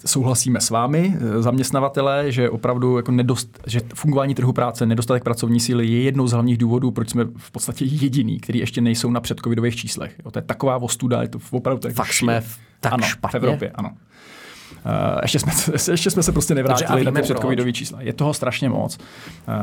Speaker 2: souhlasíme s vámi, eh, zaměstnavatelé, že opravdu jako nedost, že fungování trhu práce, nedostatek pracovní síly je jednou z hlavních důvodů, proč jsme v podstatě jediný, který ještě nejsou na předcovidových číslech. Jo, to je taková ostuda, je to opravdu tak
Speaker 1: Fakt jsme v- tak
Speaker 2: ano,
Speaker 1: špatně?
Speaker 2: v Evropě, ano. Uh, ještě, jsme, ještě jsme se prostě
Speaker 1: Dobře,
Speaker 2: nevrátili na předcovidové čísla. Je toho strašně moc. Uh,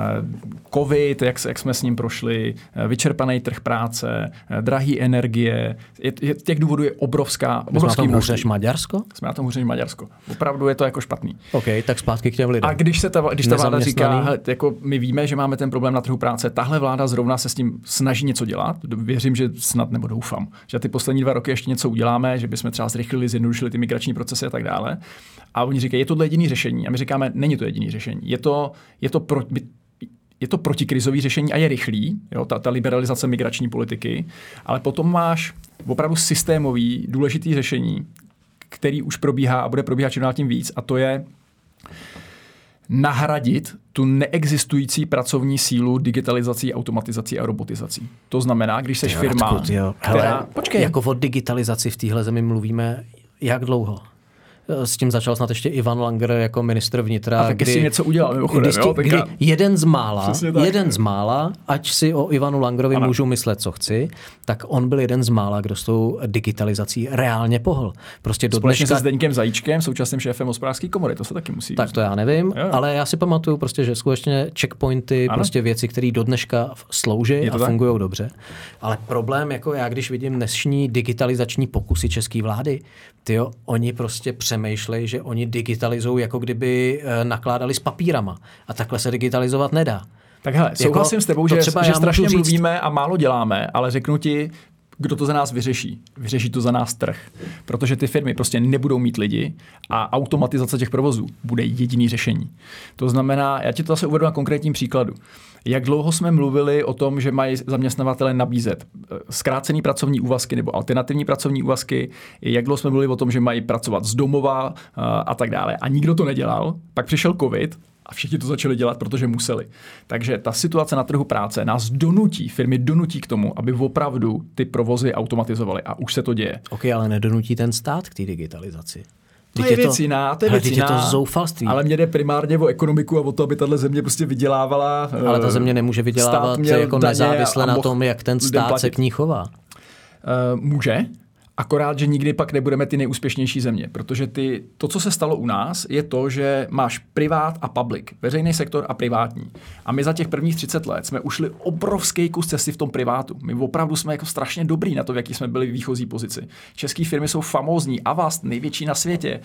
Speaker 2: Covid, jak, jak jsme s ním prošli, uh, vyčerpaný trh práce, uh, drahý energie, je, je, těch důvodů je obrovská,
Speaker 1: My jsme na
Speaker 2: obrovský
Speaker 1: tom hůř než Maďarsko?
Speaker 2: Jsme na tom hůř než Maďarsko. Opravdu je to jako špatný.
Speaker 1: OK, tak zpátky k těm lidem.
Speaker 2: A když se ta, když ta vláda říká, jako my víme, že máme ten problém na trhu práce, tahle vláda zrovna se s tím snaží něco dělat. Věřím, že snad nebo doufám, že ty poslední dva roky ještě něco uděláme, že bychom třeba zrychlili, zjednodušili ty migrační procesy a tak dále. A oni říkají, je to jediný řešení. A my říkáme, není to jediný řešení. Je to, je to pro, je to protikrizové řešení a je rychlý, jo, ta, ta liberalizace migrační politiky, ale potom máš opravdu systémový, důležitý řešení, který už probíhá a bude probíhat čím dál tím víc, a to je nahradit tu neexistující pracovní sílu digitalizací, automatizací a robotizací. To znamená, když jsi firma,
Speaker 1: Radku, jo.
Speaker 2: která...
Speaker 1: Hele, počkej. Jako o digitalizaci v téhle zemi mluvíme jak dlouho? S tím začal snad ještě Ivan Langer jako ministr vnitra.
Speaker 2: A taky si něco udělal, mimochodem,
Speaker 1: kdy,
Speaker 2: jo,
Speaker 1: kdy jeden z mála, jeden z mála, ať si o Ivanu Langerovi
Speaker 2: Ano.
Speaker 1: můžu myslet, co chci, tak on byl jeden z mála, kdo s tou digitalizací reálně pohl. Prostě do
Speaker 2: Společně
Speaker 1: dneška
Speaker 2: se Zdeňkem Zajíčkem, současným šéfem hospodářské komory, to se taky musí
Speaker 1: tak to já nevím,
Speaker 2: Jo, jo.
Speaker 1: ale já si pamatuju prostě, že skutečně checkpointy,
Speaker 2: Ano.
Speaker 1: prostě věci, které do dneška slouží a fungují dobře. Ale problém, jako já, když vidím dnešní digitalizační pokusy české vlády, tyjo, oni prostě přemýšlejí, že oni digitalizují, jako kdyby eh, nakládali s papírama. A takhle se digitalizovat nedá.
Speaker 2: Tak hele, souhlasím s tebou, že,
Speaker 1: třeba
Speaker 2: že strašně
Speaker 1: říct-
Speaker 2: mluvíme a málo děláme, ale řeknu ti, kdo to za nás vyřeší. Vyřeší to za nás trh. Protože ty firmy prostě nebudou mít lidi a automatizace těch provozů bude jediný řešení. To znamená, já ti to zase uvedu na konkrétním příkladu. Jak dlouho jsme mluvili o tom, že mají zaměstnavatele nabízet eh, zkrácený pracovní úvazky nebo alternativní pracovní úvazky, jak dlouho jsme mluvili o tom, že mají pracovat z domova eh, a tak dále. A nikdo to nedělal. Pak přišel COVID a všichni to začali dělat, protože museli. Takže ta situace na trhu práce nás donutí, firmy donutí k tomu, aby opravdu ty provozy automatizovaly. A už se to děje.
Speaker 1: OK, ale nedonutí ten stát k té digitalizaci.
Speaker 2: To
Speaker 1: Vždyť
Speaker 2: je věc jiná, to je věc
Speaker 1: vždyť je to
Speaker 2: jiná,
Speaker 1: zoufalství.
Speaker 2: Ale mě jde primárně o ekonomiku a o to, aby tahle země prostě vydělávala.
Speaker 1: Ale ta
Speaker 2: eh,
Speaker 1: země nemůže
Speaker 2: stát
Speaker 1: vydělávat
Speaker 2: měl
Speaker 1: jako nezávisle na tom, jak ten stát se k ní chová.
Speaker 2: Uh, může, akorát, že nikdy pak nebudeme ty nejúspěšnější země, protože ty, to, co se stalo u nás, je to, že máš privát a public, veřejný sektor a privátní. A my za těch prvních 30 let jsme ušli obrovský kus cesty v tom privátu. My opravdu jsme jako strašně dobrý na to, v jaký jsme byli v výchozí pozici. České firmy jsou famózní, Avast, největší na světě,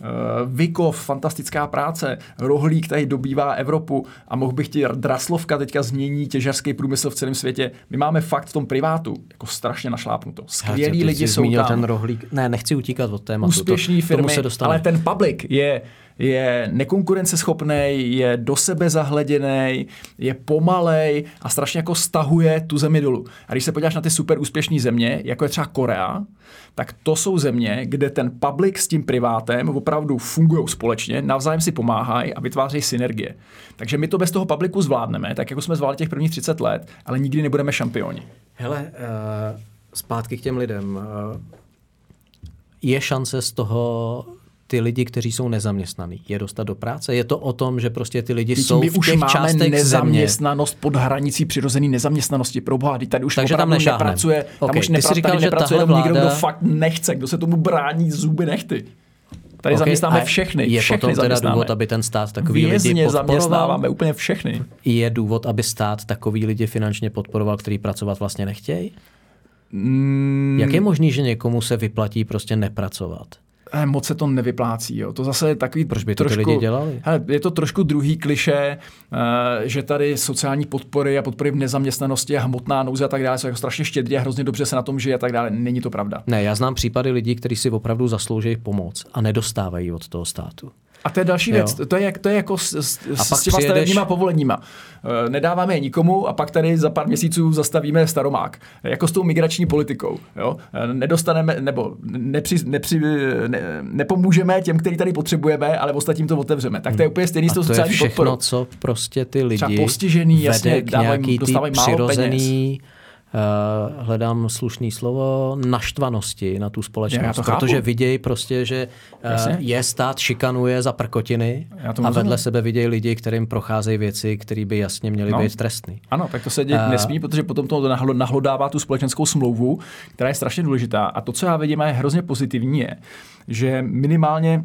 Speaker 2: uh, Vikov, fantastická práce, Rohlík tady dobývá Evropu a mohl bych ti Draslovka teďka změní těžařský průmysl v celém světě. My máme fakt v tom privátu jako strašně našlápnuto. Skvělí lidi jsou
Speaker 1: zmínil ten rohlík. Ne, nechci utíkat od tématu.
Speaker 2: úspěšní
Speaker 1: to,
Speaker 2: firmy,
Speaker 1: se dostane.
Speaker 2: ale ten public je, je nekonkurenceschopný, je do sebe zahleděný, je pomalej a strašně jako stahuje tu zemi dolů. A když se podíváš na ty super úspěšné země, jako je třeba Korea, tak to jsou země, kde ten public s tím privátem opravdu fungují společně, navzájem si pomáhají a vytvářejí synergie. Takže my to bez toho publiku zvládneme, tak jako jsme zvládli těch prvních 30 let, ale nikdy nebudeme šampioni.
Speaker 1: Hele, uh, zpátky k těm lidem. Uh, je šance z toho ty lidi, kteří jsou nezaměstnaní, je dostat do práce? Je to o tom, že prostě ty lidi
Speaker 2: Teď
Speaker 1: jsou
Speaker 2: my
Speaker 1: v
Speaker 2: už
Speaker 1: těch
Speaker 2: máme
Speaker 1: částech země?
Speaker 2: nezaměstnanost pod hranicí přirozené nezaměstnanosti. Proboha, tady už
Speaker 1: Takže tam
Speaker 2: nepracuje, tam
Speaker 1: Ok,
Speaker 2: už
Speaker 1: ty
Speaker 2: nepra-
Speaker 1: jsi říkal,
Speaker 2: tady
Speaker 1: že
Speaker 2: nepracuje
Speaker 1: tahle
Speaker 2: jenom někdo, kdo
Speaker 1: vláda-
Speaker 2: fakt nechce, kdo se tomu brání zuby nechty. Tady
Speaker 1: Ok,
Speaker 2: zaměstnáme všechny,
Speaker 1: Je
Speaker 2: všechny
Speaker 1: potom teda důvod, aby ten stát takový lidi
Speaker 2: Vězně
Speaker 1: podporoval?
Speaker 2: zaměstnáváme úplně všechny.
Speaker 1: Je důvod, aby stát takový lidi finančně podporoval, který pracovat vlastně nechtějí?
Speaker 2: Mm,
Speaker 1: Jak je možný, že někomu se vyplatí prostě nepracovat?
Speaker 2: eh, moc se to nevyplácí. Jo. To zase je takový
Speaker 1: Proč by to ty
Speaker 2: trošku,
Speaker 1: lidi dělali?
Speaker 2: Hele, je to trošku druhý kliše, eh, že tady sociální podpory a podpory v nezaměstnanosti a hmotná nouze a tak dále jsou jako strašně štědrý a hrozně dobře se na tom žije a tak dále. Není to pravda.
Speaker 1: Ne, já znám případy lidí, kteří si opravdu zaslouží pomoc a nedostávají od toho státu.
Speaker 2: A to je další
Speaker 1: Jo.
Speaker 2: věc. To je, jak- to je jako s, s,
Speaker 1: A
Speaker 2: s těma
Speaker 1: přijedeš-
Speaker 2: stavebníma povoleníma. Eh, Nedáváme je nikomu a pak tady za pár měsíců zastavíme staromák. Jako s tou migrační politikou. Jo? Eh, Nedostaneme, nebo nepři, nepři, ne, nepomůžeme těm, který tady potřebujeme, ale ostatním to otevřeme. Tak to je úplně stejný s
Speaker 1: A
Speaker 2: tou
Speaker 1: to je
Speaker 2: sociální
Speaker 1: všechno,
Speaker 2: podporou.
Speaker 1: co prostě ty lidi
Speaker 2: Třeba postižený,
Speaker 1: vede
Speaker 2: jasně,
Speaker 1: k
Speaker 2: dávají-
Speaker 1: nějaký ty
Speaker 2: dostávají málo
Speaker 1: přirozený, uh, hledám slušný slovo, naštvanosti na tu
Speaker 2: Já
Speaker 1: společnost,
Speaker 2: to chápu.
Speaker 1: protože vidějí prostě, že
Speaker 2: Jasně.
Speaker 1: uh, je stát šikanuje za prkotiny
Speaker 2: Já
Speaker 1: a vedle
Speaker 2: rozumím.
Speaker 1: sebe vidějí lidi, kterým procházejí věci, které by jasně měly
Speaker 2: No.
Speaker 1: být trestný.
Speaker 2: Ano, tak to se dět
Speaker 1: A-
Speaker 2: nesmí, protože potom to nahlo- nahlodává tu společenskou smlouvu, která je strašně důležitá. A to, co já vidím, a je hrozně pozitivní, je, že minimálně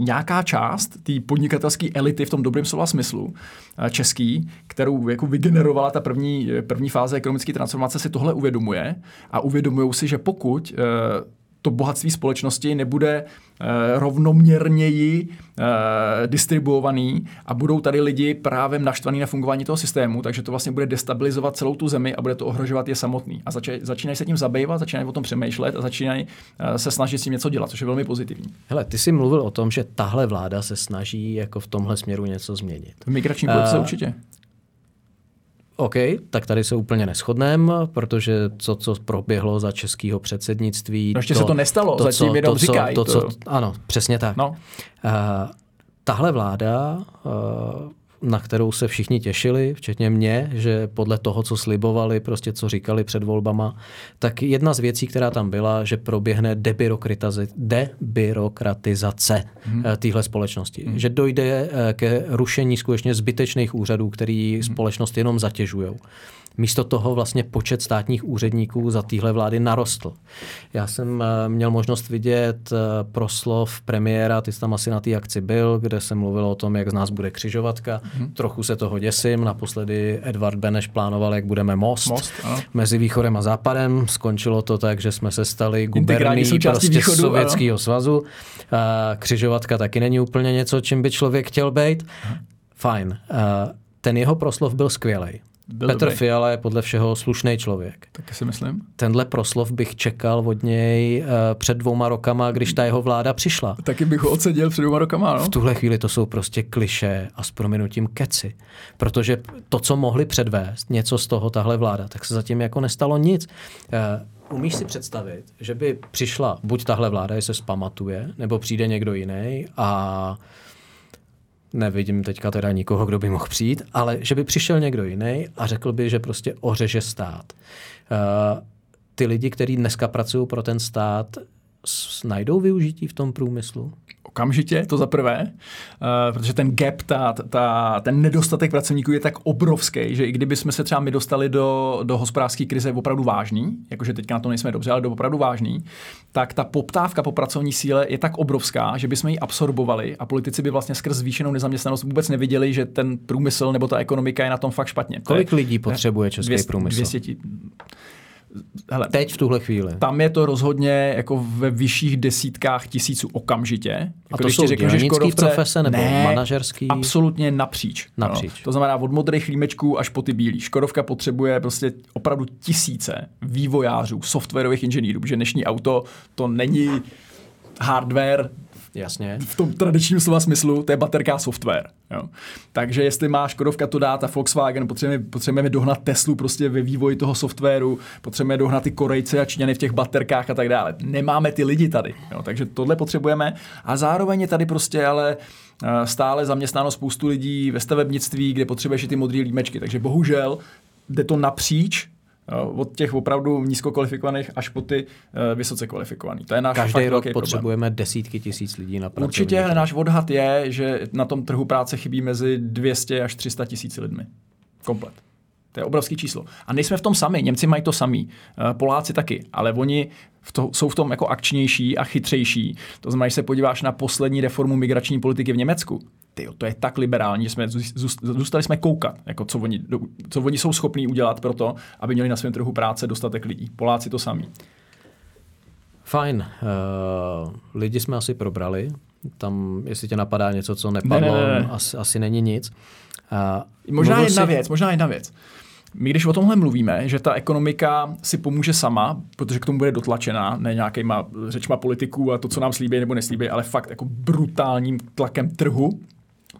Speaker 2: nějaká část té podnikatelské elity v tom dobrém slova smyslu eh, český, kterou jako vygenerovala ta první, eh, první fáze ekonomické transformace, si tohle uvědomuje a uvědomují si, že pokud eh, to bohatství společnosti nebude eh, rovnoměrněji eh, distribuovaný a budou tady lidi právě naštvaný na fungování toho systému, takže to vlastně bude destabilizovat celou tu zemi a bude to ohrožovat je samotný. A začínají, začínají se tím zabývat, začínají o tom přemýšlet a začínají eh, se snažit s tím něco dělat, což je velmi pozitivní.
Speaker 1: Hele, ty jsi mluvil o tom, že tahle vláda se snaží jako v tomhle směru něco změnit.
Speaker 2: V migrační politice
Speaker 1: Eh,
Speaker 2: určitě.
Speaker 1: OK, tak tady se úplně neschodneme, protože co, co proběhlo za českého předsednictví...
Speaker 2: No ještě to, se to nestalo, to, zatím co, jenom to, říkají.
Speaker 1: To, to, ano, přesně tak. No. Uh, tahle vláda uh, na kterou se všichni těšili, včetně mě, že podle toho, co slibovali, prostě co říkali před volbama, tak jedna z věcí, která tam byla, že proběhne debyrokratizace hmm. téhle společnosti. Hmm. Že dojde eh, ke rušení skutečně zbytečných úřadů, který hmm. společnost jenom zatěžují. Místo toho vlastně počet státních úředníků za téhle vlády narostl. Já jsem eh, měl možnost vidět eh, proslov premiéra, ty jsi tam asi na té akci byl, kde se mluvilo o tom, jak z nás bude křižovatka. Mm-hmm. Trochu se toho děsím. Naposledy Edvard Beneš plánoval, jak budeme most, most mezi východem a západem. Skončilo to tak, že jsme se stali guberní prostě východu, Sovětského svazu. Křižovatka taky není úplně něco, čím by člověk chtěl být. Fajn. Ten jeho proslov byl skvělý. Byl Petr dobrý. Fiala je podle všeho slušný člověk.
Speaker 2: Tak si myslím.
Speaker 1: Tenhle proslov bych čekal od něj uh, před dvouma rokama, když ta jeho vláda přišla.
Speaker 2: Taky bych ho ocenil před dvouma rokama, no?
Speaker 1: V tuhle chvíli to jsou prostě kliše a s prominutím keci. Protože to, co mohli předvést, něco z toho tahle vláda, tak se zatím jako nestalo nic. Uh, Umíš si představit, že by přišla buď tahle vláda, jestli se zpamatuje, nebo přijde někdo jiný a nevidím teďka teda nikoho, kdo by mohl přijít, ale že by přišel někdo jiný a řekl by, že prostě ořeže stát. Uh, ty lidi, kteří dneska pracují pro ten stát, najdou využití v tom průmyslu?
Speaker 2: Okamžitě, to za prvé, uh, protože ten gap, ta, ta, ten nedostatek pracovníků je tak obrovský, že i kdyby jsme se třeba my dostali do, do hospodářské krize opravdu vážný, jakože teďka na to nejsme dobře, ale do opravdu vážný, tak ta poptávka po pracovní síle je tak obrovská, že bychom ji absorbovali a politici by vlastně skrz zvýšenou nezaměstnanost vůbec neviděli, že ten průmysl nebo ta ekonomika je na tom fakt špatně.
Speaker 1: Kolik lidí potřebuje český 200, průmysl?
Speaker 2: 200,
Speaker 1: Hele, Teď v tuhle chvíli.
Speaker 2: Tam je to rozhodně jako ve vyšších desítkách tisíců okamžitě. Jako
Speaker 1: a to jsou řeknu, že Škodovce, profese nebo ne, manažerský?
Speaker 2: Absolutně napříč.
Speaker 1: napříč.
Speaker 2: No. To znamená od modrých límečků až po ty bílý. Škodovka potřebuje prostě opravdu tisíce vývojářů, softwarových inženýrů, protože dnešní auto to není hardware,
Speaker 1: Jasně.
Speaker 2: V tom tradičním slova smyslu, to je baterka software. Jo. Takže jestli má Škodovka to dát a Volkswagen, potřebujeme, potřebujeme dohnat Teslu prostě ve vývoji toho softwaru, potřebujeme dohnat ty Korejce a Číňany v těch baterkách a tak dále. Nemáme ty lidi tady. Jo. Takže tohle potřebujeme a zároveň je tady prostě ale eh, stále zaměstnáno spoustu lidí ve stavebnictví, kde potřebuješ i ty modré límečky. Takže bohužel jde to napříč od těch opravdu nízkokvalifikovaných až po ty uh, vysoce kvalifikovaný. To je náš
Speaker 1: Každý rok potřebujeme problém. desítky tisíc lidí na pracovní.
Speaker 2: Určitě ale náš odhad je, že na tom trhu práce chybí mezi 200 až 300 tisíc lidmi. Komplet. To je obrovský číslo. A nejsme v tom sami. Němci mají to samý. Eh, Poláci taky. Ale oni v to, jsou v tom jako akčnější a chytřejší. To znamená, že se podíváš na poslední reformu migrační politiky v Německu, ty, to je tak liberální, že jsme zůstali jsme koukat, jako co, oni, co oni jsou schopní udělat pro to, aby měli na svém trhu práce dostatek lidí. Poláci to samý.
Speaker 1: Fajn. Uh, lidi jsme asi probrali. Tam, jestli tě napadá něco, co nepadlo, ne, ne, ne. Asi, asi není nic.
Speaker 2: Uh, možná jedna si... věc, možná jedna věc. My když o tomhle mluvíme, že ta ekonomika si pomůže sama, protože k tomu bude dotlačená, ne nějakýma řečma politiků a to, co nám slíbí nebo neslíbí, ale fakt jako brutálním tlakem trhu,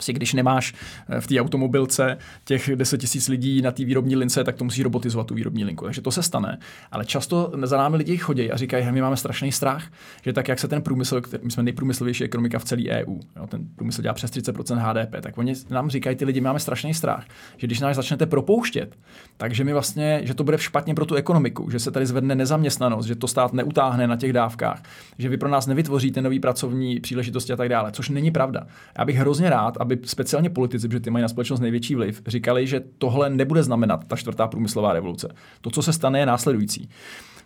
Speaker 2: si když nemáš eh, v té automobilce těch 10 tisíc lidí na té výrobní lince, tak to musí robotizovat tu výrobní linku. Takže to se stane. Ale často za námi lidi chodí a říkají, že my máme strašný strach, že tak, jak se ten průmysl, který, my jsme nejprůmyslovější ekonomika v celé EU, jo, ten průmysl dělá přes 30% HDP, tak oni nám říkají, ty lidi, máme strašný strach, že když nás začnete propouštět, takže mi vlastně, že to bude špatně pro tu ekonomiku, že se tady zvedne nezaměstnanost, že to stát neutáhne na těch dávkách, že vy pro nás nevytvoříte nový pracovní příležitosti a tak dále, což není pravda. Já bych hrozně rád, aby speciálně politici, protože ty mají na společnost největší vliv, říkali, že tohle nebude znamenat ta čtvrtá průmyslová revoluce. To, co se stane, je následující.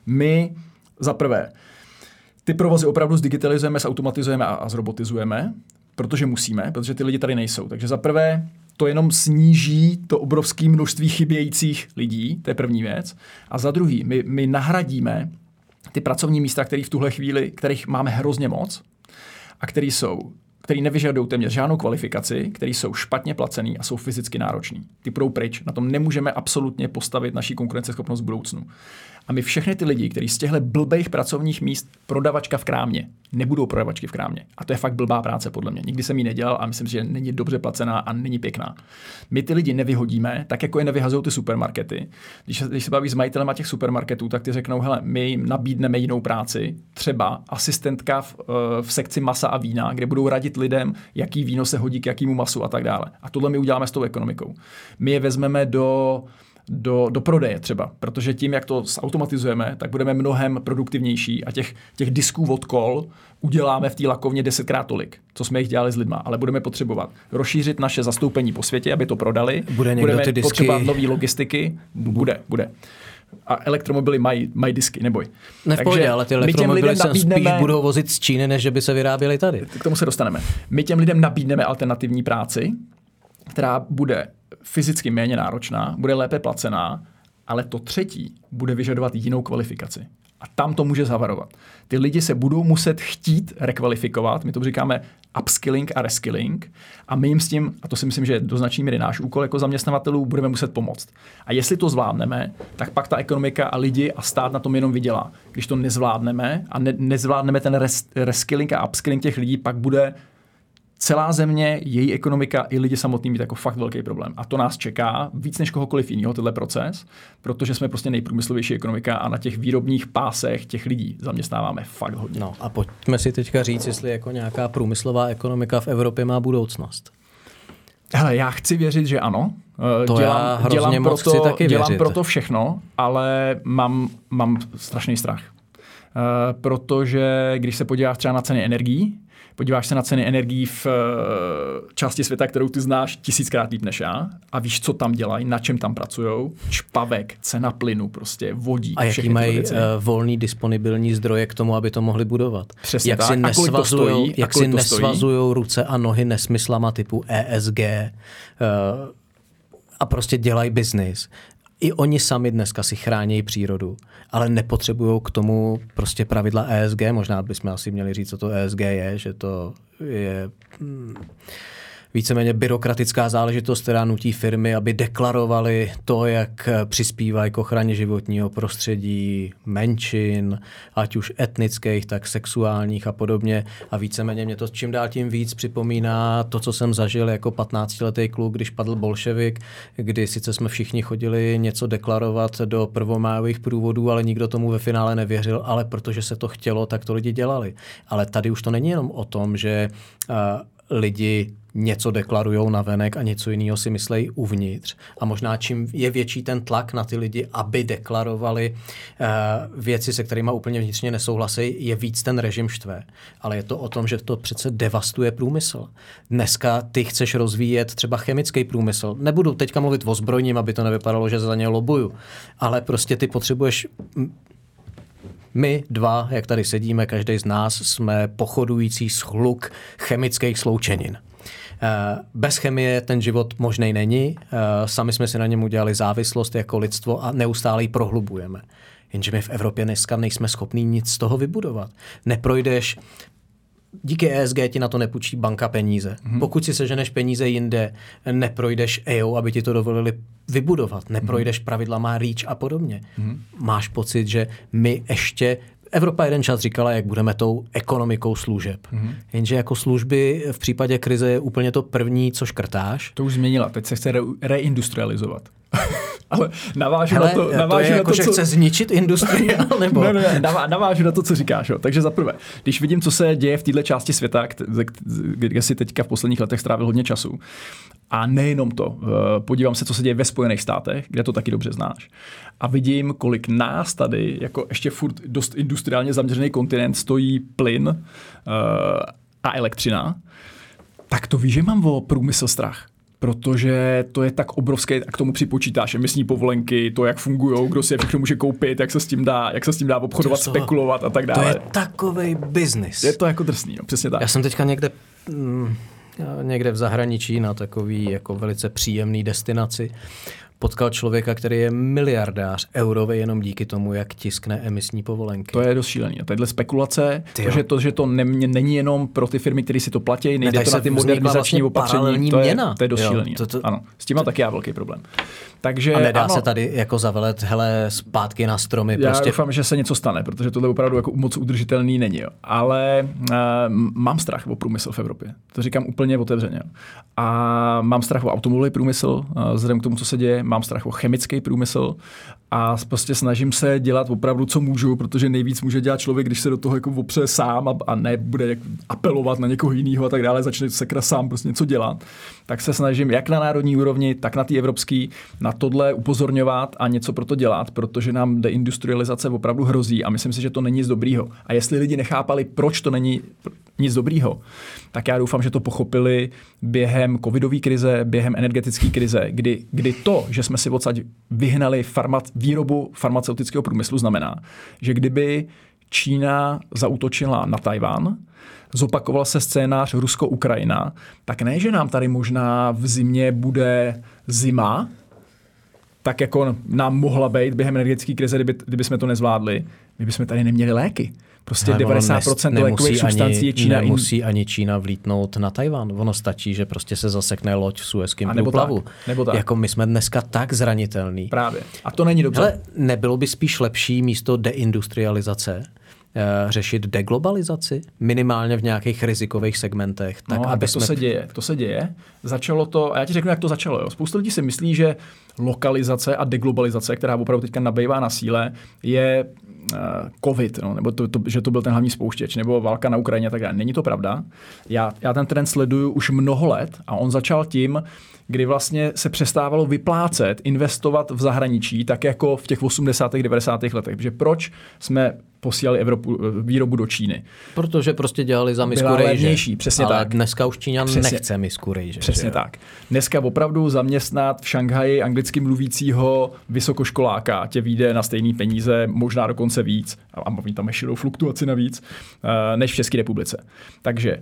Speaker 2: My za prvé ty provozy opravdu zdigitalizujeme, zautomatizujeme a, a zrobotizujeme, protože musíme, protože ty lidi tady nejsou. Takže za prvé to jenom sníží to obrovské množství chybějících lidí, to je první věc. A za druhý, my, my nahradíme ty pracovní místa, které v tuhle chvíli, kterých máme hrozně moc, a které jsou který nevyžadují téměř žádnou kvalifikaci, který jsou špatně placený a jsou fyzicky nároční. Ty půjdou pryč. Na tom nemůžeme absolutně postavit naší konkurenceschopnost v budoucnu. A my všechny ty lidi, kteří z těchto blbých pracovních míst prodavačka v krámě, nebudou prodavačky v krámě. A to je fakt blbá práce podle mě. Nikdy jsem ji nedělal a myslím, že není dobře placená a není pěkná. My ty lidi nevyhodíme, tak jako je nevyhazují ty supermarkety. Když, když se baví s majitelem těch supermarketů, tak ty řeknou, hele, my jim nabídneme jinou práci, třeba asistentka v, eh, v sekci masa a vína, kde budou radit lidem, jaký víno se hodí k jakému masu a tak dále. A tohle my uděláme s tou ekonomikou. My je vezmeme do do, do prodeje třeba, protože tím, jak to zautomatizujeme, tak budeme mnohem produktivnější a těch, těch disků od kol uděláme v té lakovně desetkrát tolik, co jsme jich dělali s lidma, ale budeme potřebovat rozšířit naše zastoupení po světě, aby to prodali.
Speaker 1: Bude
Speaker 2: budeme
Speaker 1: ty disky...
Speaker 2: potřebovat nové logistiky. Bude, bude a elektromobily mají, mají disky, neboj.
Speaker 1: Ne v Takže pohodě, ale ty elektromobily se nabídneme... spíš budou vozit z Číny, než že by se vyráběly tady.
Speaker 2: K tomu se dostaneme. My těm lidem nabídneme alternativní práci, která bude fyzicky méně náročná, bude lépe placená, ale to třetí bude vyžadovat jinou kvalifikaci. A tam to může zavarovat. Ty lidi se budou muset chtít rekvalifikovat, my to říkáme upskilling a reskilling, a my jim s tím, a to si myslím, že je do značné míry náš úkol jako zaměstnavatelů, budeme muset pomoct. A jestli to zvládneme, tak pak ta ekonomika a lidi a stát na tom jenom vydělá. Když to nezvládneme a ne, nezvládneme ten res, reskilling a upskilling těch lidí, pak bude celá země, její ekonomika i lidi samotní mít jako fakt velký problém. A to nás čeká víc než kohokoliv jiného, tenhle proces, protože jsme prostě nejprůmyslovější ekonomika a na těch výrobních pásech těch lidí zaměstnáváme fakt hodně.
Speaker 1: No a pojďme si teďka říct, jestli jako nějaká průmyslová ekonomika v Evropě má budoucnost.
Speaker 2: Hele, já chci věřit, že ano.
Speaker 1: Eh, to dělám, já dělám,
Speaker 2: moc
Speaker 1: proto, chci taky
Speaker 2: dělám
Speaker 1: věřit.
Speaker 2: proto všechno, ale mám, mám strašný strach. Uh, protože když se podíváš třeba na ceny energií, podíváš se na ceny energií v eh, části světa, kterou ty znáš tisíckrát líp než já a víš, co tam dělají, na čem tam pracují, čpavek, cena plynu, prostě vodík.
Speaker 1: A jaký mají uh, volný disponibilní zdroje k tomu, aby to mohli budovat.
Speaker 2: Přesně
Speaker 1: jak
Speaker 2: tak.
Speaker 1: si nesvazují, jak si nesvazují ruce a nohy nesmyslama typu ESG uh, a prostě dělají biznis i oni sami dneska si chrání přírodu, ale nepotřebují k tomu prostě pravidla ESG. Možná bychom asi měli říct, co to ESG je, že to je... Víceméně byrokratická záležitost, která nutí firmy, aby deklarovali to, jak přispívají k ochraně životního prostředí, menšin, ať už etnických, tak sexuálních a podobně. A víceméně mě to čím dál tím víc připomíná to, co jsem zažil jako 15-letý kluk, když padl bolševik, kdy sice jsme všichni chodili něco deklarovat do prvomájových průvodů, ale nikdo tomu ve finále nevěřil, ale protože se to chtělo, tak to lidi dělali. Ale tady už to není jenom o tom, že uh, lidi něco deklarují na venek a něco jiného si myslejí uvnitř. A možná čím je větší ten tlak na ty lidi, aby deklarovali uh, věci, se kterými úplně vnitřně nesouhlasí, je víc ten režim štve. Ale je to o tom, že to přece devastuje průmysl. Dneska ty chceš rozvíjet třeba chemický průmysl. Nebudu teďka mluvit o zbrojním, aby to nevypadalo, že za ně lobuju. Ale prostě ty potřebuješ my dva, jak tady sedíme, každý z nás, jsme pochodující schluk chemických sloučenin. Eh, bez chemie ten život možný není. Eh, sami jsme si na něm udělali závislost jako lidstvo a neustále ji prohlubujeme. Jenže my v Evropě dneska nejsme schopní nic z toho vybudovat. Neprojdeš díky ESG ti na to nepůjčí banka peníze. Hmm. Pokud si seženeš peníze jinde, neprojdeš EU, aby ti to dovolili vybudovat. Neprojdeš hmm. pravidlama REACH a podobně. Hmm. Máš pocit, že my ještě Evropa jeden čas říkala, jak budeme tou ekonomikou služeb. Mm-hmm. Jenže jako služby v případě krize je úplně to první, co škrtáš.
Speaker 2: To už změnila, teď se chce re- reindustrializovat. Ale navážu Hele, na to, navážu to
Speaker 1: je
Speaker 2: na
Speaker 1: jako,
Speaker 2: to,
Speaker 1: že
Speaker 2: co...
Speaker 1: chce zničit industrii, nebo...
Speaker 2: ne, ne, ne, navážu na to, co říkáš. Jo. Takže za prvé, když vidím, co se děje v této části světa, kde si teďka v posledních letech strávil hodně času, a nejenom to, eh, podívám se, co se děje ve Spojených státech, kde to taky dobře znáš. A vidím, kolik nás tady, jako ještě furt dost industriálně zaměřený kontinent, stojí plyn uh, a elektřina, tak to víš, že mám o průmysl strach protože to je tak obrovské, a k tomu připočítáš emisní povolenky, to, jak fungují, kdo si je všechno může koupit, jak se s tím dá, jak se s tím dá obchodovat, to, spekulovat a tak dále.
Speaker 1: To je takový biznis.
Speaker 2: Je to jako drsný, no, přesně tak.
Speaker 1: Já jsem teďka někde mm, někde v zahraničí na takový jako velice příjemný destinaci potkal člověka, který je miliardář eurový jenom díky tomu, jak tiskne emisní povolenky.
Speaker 2: To je dost šílený. A tadyhle spekulace, to, že to, že to ne, není jenom pro ty firmy, které si to platí, nejde ne, to na ty modernizační vlastně opatření. To je, měna. to je dost jo, šílený. To, to... Ano, s tím má taky já velký problém.
Speaker 1: Takže, a nedá ano, se tady jako zavelet, hele, zpátky na stromy.
Speaker 2: Já prostě... doufám, že se něco stane, protože tohle opravdu jako moc udržitelný není. Jo. Ale uh, mám strach o průmysl v Evropě. To říkám úplně otevřeně. A mám strach o automobilový průmysl, uh, vzhledem k tomu, co se děje. Mám strach o chemický průmysl a prostě snažím se dělat opravdu, co můžu, protože nejvíc může dělat člověk, když se do toho jako opře sám a, a nebude jak apelovat na někoho jiného a tak dále, začne sekra sám prostě něco dělat. Tak se snažím jak na národní úrovni, tak na té evropské na tohle upozorňovat a něco pro to dělat, protože nám deindustrializace opravdu hrozí a myslím si, že to není nic dobrýho. A jestli lidi nechápali, proč to není nic dobrýho, tak já doufám, že to pochopili během covidové krize, během energetické krize, kdy, kdy to, že jsme si odsaď vyhnali farmac, výrobu farmaceutického průmyslu, znamená, že kdyby Čína zautočila na Tajván, zopakoval se scénář Rusko-Ukrajina, tak ne, že nám tady možná v zimě bude zima, tak jako nám mohla být během energetické krize, kdyby, kdyby jsme to nezvládli, my bychom tady neměli léky. Prostě ne, 90% lékových substancí je Čína.
Speaker 1: Nemusí ani Čína vlítnout na Tajvan. Ono stačí, že prostě se zasekne loď v Suezkém průplavu. Tak, nebo tak. Jako my jsme dneska tak zranitelní.
Speaker 2: Právě. A to není dobře. Ale
Speaker 1: nebylo by spíš lepší místo deindustrializace řešit deglobalizaci, minimálně v nějakých rizikových segmentech.
Speaker 2: Tak, no, aby to jsme... se děje. To se děje. Začalo to, a já ti řeknu, jak to začalo. Jo. Spousta lidí si myslí, že lokalizace a deglobalizace, která opravdu teďka nabývá na síle, je uh, COVID, no, nebo to, to, že to byl ten hlavní spouštěč, nebo válka na Ukrajině a tak dále. Není to pravda. Já, já ten trend sleduju už mnoho let a on začal tím, kdy vlastně se přestávalo vyplácet, investovat v zahraničí, tak jako v těch 80. 90. letech. Protože proč jsme posílali Evropu, výrobu do Číny?
Speaker 1: Protože prostě dělali za misku rejže.
Speaker 2: levnější, přesně
Speaker 1: Ale
Speaker 2: tak.
Speaker 1: dneska už Číňan přesně, nechce misku rejže.
Speaker 2: Přesně že? tak. Dneska opravdu zaměstnat v Šanghaji anglicky mluvícího vysokoškoláka tě vyjde na stejný peníze, možná dokonce víc, a mít tam ještě fluktuaci navíc, eh, než v České republice. Takže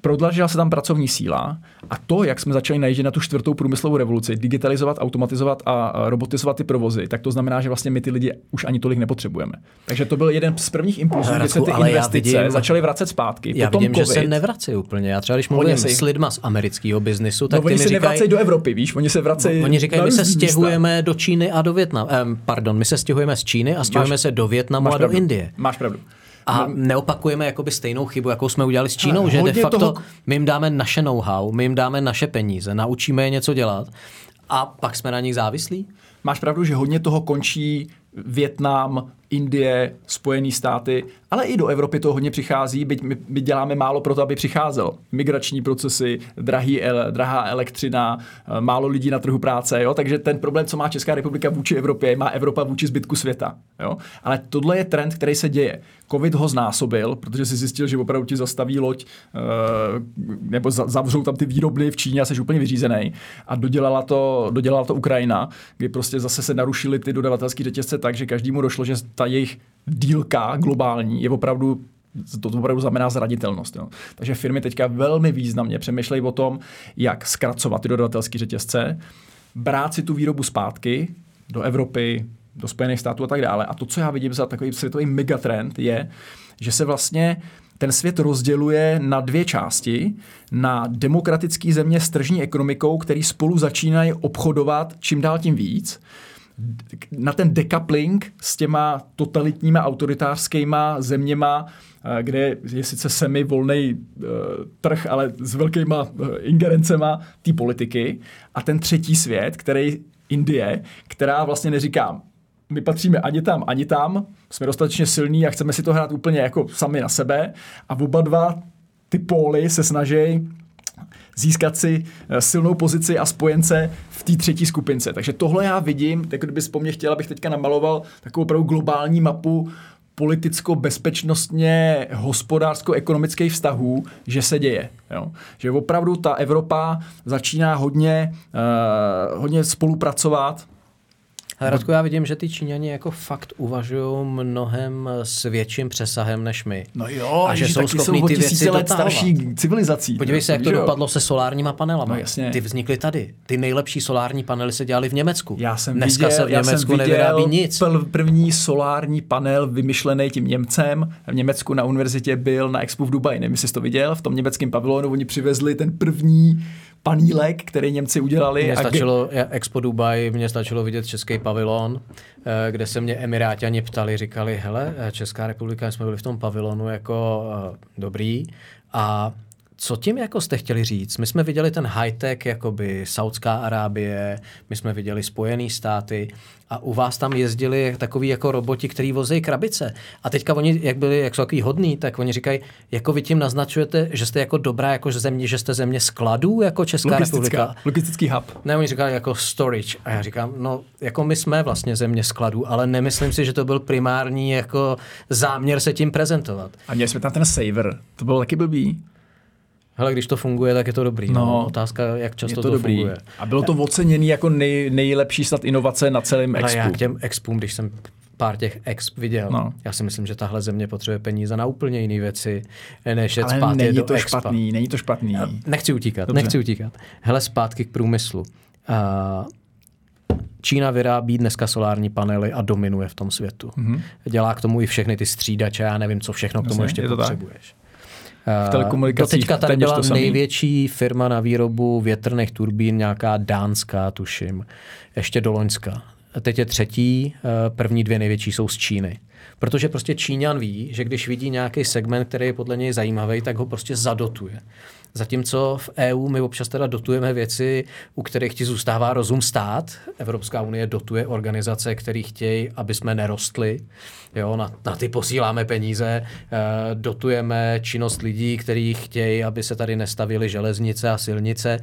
Speaker 2: prodlažila se tam pracovní síla a to, jak jsme začali najíždět na tu čtvrtou průmyslovou revoluci, digitalizovat, automatizovat a robotizovat ty provozy, tak to znamená, že vlastně my ty lidi už ani tolik nepotřebujeme. Takže to byl jeden z prvních impulsů, kdy se ty investice vidím, začaly vracet zpátky.
Speaker 1: Já Potom vidím, COVID, že se nevrací úplně. Já třeba když mluvím si... s lidma z amerického biznisu, tak
Speaker 2: no, oni
Speaker 1: se
Speaker 2: říkají, nevracejí do Evropy, víš, oni se vracejí.
Speaker 1: No, oni říkají, my se stěhujeme do Číny a do Větnamu. Um, pardon, my se stěhujeme z Číny a stěhujeme se do Větnamu a do Indie.
Speaker 2: Máš pravdu.
Speaker 1: A no. neopakujeme jakoby stejnou chybu, jakou jsme udělali s Čínou, že de facto toho... my jim dáme naše know-how, my jim dáme naše peníze, naučíme je něco dělat a pak jsme na nich závislí?
Speaker 2: Máš pravdu, že hodně toho končí Větnam, Indie, Spojené státy, ale i do Evropy to hodně přichází, byť my, my děláme málo pro to, aby přicházelo. Migrační procesy, drahý, drahá elektřina, eh, málo lidí na trhu práce, jo? takže ten problém, co má Česká republika vůči Evropě, má Evropa vůči zbytku světa. Jo? Ale tohle je trend, který se děje. Covid ho znásobil, protože si zjistil, že opravdu ti zastaví loď eh, nebo zavřou tam ty výrobny v Číně a jsi úplně vyřízený. A dodělala to, dodělala to Ukrajina, kdy prostě zase se narušily ty dodavatelské řetězce tak, že každému došlo, že ta jejich dílka globální je opravdu to opravdu znamená zranitelnost. Jo. Takže firmy teďka velmi významně přemýšlejí o tom, jak zkracovat ty dodavatelské řetězce, brát si tu výrobu zpátky do Evropy, do Spojených států a tak dále. A to, co já vidím za takový světový megatrend, je, že se vlastně ten svět rozděluje na dvě části. Na demokratické země s tržní ekonomikou, který spolu začínají obchodovat čím dál tím víc na ten decoupling s těma totalitníma autoritářskýma zeměma, eh, kde je sice semi volný uh, trh, ale s velkýma uh, ingerencema té politiky. A ten třetí svět, který Indie, která vlastně neříká, my patříme ani tam, ani tam, jsme dostatečně silní a chceme si to hrát úplně jako sami na sebe. A oba dva ty póly se snaží získat si eh, silnou pozici a spojence v té třetí skupince. Takže tohle já vidím, tak kdybys po mně chtěl, abych teďka namaloval takovou opravdu globální mapu politicko-bezpečnostně hospodářsko-ekonomických vztahů, že se děje. Jo? Že opravdu ta Evropa začíná hodně, uh, hodně spolupracovat
Speaker 1: Radku, já vidím, že ty Číňani jako fakt uvažují mnohem s větším přesahem než my.
Speaker 2: No jo,
Speaker 1: a že jsou schopní ty věci
Speaker 2: let
Speaker 1: dotahovat.
Speaker 2: starší civilizací.
Speaker 1: Podívej se, jak to
Speaker 2: jo?
Speaker 1: dopadlo se solárníma panelama.
Speaker 2: No jasně.
Speaker 1: Ty vznikly tady. Ty nejlepší solární panely se dělaly v Německu.
Speaker 2: Já jsem
Speaker 1: Dneska
Speaker 2: viděl,
Speaker 1: se v
Speaker 2: já jsem
Speaker 1: Německu
Speaker 2: viděl
Speaker 1: nevyrábí nic.
Speaker 2: První solární panel vymyšlený tím Němcem. V Německu na univerzitě byl na Expo v Dubaji. Nevím, jestli jsi to viděl. V tom německém pavilonu oni přivezli ten první panílek, který Němci udělali.
Speaker 1: Mně
Speaker 2: a
Speaker 1: stačilo, já- Expo Dubai, mně stačilo vidět český pavilon, eh, kde se mě Emiráťani ptali, říkali, hele, eh, Česká republika, jsme byli v tom pavilonu jako eh, dobrý a co tím jako jste chtěli říct? My jsme viděli ten high-tech, jakoby Saudská Arábie, my jsme viděli Spojené státy a u vás tam jezdili takový jako roboti, který vozejí krabice. A teďka oni, jak byli, jak jsou takový hodný, tak oni říkají, jako vy tím naznačujete, že jste jako dobrá, jako že země, že jste země skladů, jako Česká republika.
Speaker 2: logistická, logistický hub.
Speaker 1: Ne, oni říkali jako storage. A já říkám, no, jako my jsme vlastně země skladů, ale nemyslím si, že to byl primární jako záměr se tím prezentovat.
Speaker 2: A měli jsme tam ten saver. To bylo taky blbý.
Speaker 1: Hele, když to funguje, tak je to dobrý. No.
Speaker 2: No.
Speaker 1: Otázka, jak
Speaker 2: Je
Speaker 1: často
Speaker 2: to,
Speaker 1: to,
Speaker 2: dobrý.
Speaker 1: funguje.
Speaker 2: A bylo to oceněný jako nej, nejlepší snad inovace na celém
Speaker 1: Ale já
Speaker 2: expu.
Speaker 1: k těm expům, když jsem pár těch exp viděl, no. Já si myslím, že tahle země potřebuje peníze na úplně jiné věci, než jet
Speaker 2: Ale
Speaker 1: zpátky
Speaker 2: není
Speaker 1: do
Speaker 2: to
Speaker 1: expa.
Speaker 2: špatný, není to špatný.
Speaker 1: Nechci utíkat,
Speaker 2: Dobře.
Speaker 1: nechci utíkat. Hele, zpátky k průmyslu. Uh, Čína vyrábí dneska solární panely a dominuje v tom světu. Mm-hmm. Dělá k tomu i všechny ty střídače, já nevím, co všechno k tomu.
Speaker 2: Jasně,
Speaker 1: ještě
Speaker 2: je to tak. V telekomunikacích
Speaker 1: teďka tady byla největší firma na výrobu větrných turbín, nějaká dánská, tuším, ještě do Loňska. Teď je třetí, eh, první dvě největší jsou z Číny. Protože prostě Číňan ví, že když vidí nějaký segment, který je podle něj zajímavý, tak ho prostě zadotuje. Zatímco v EU my občas teda dotujeme věci, u kterých ti zůstává rozum stát. Evropská unie dotuje organizace, které chtějí, aby jsme nerostli. Jo, na, na ty posíláme peníze. Eh, dotujeme činnost lidí, kteří chtějí, aby se tady nestavily železnice a silnice.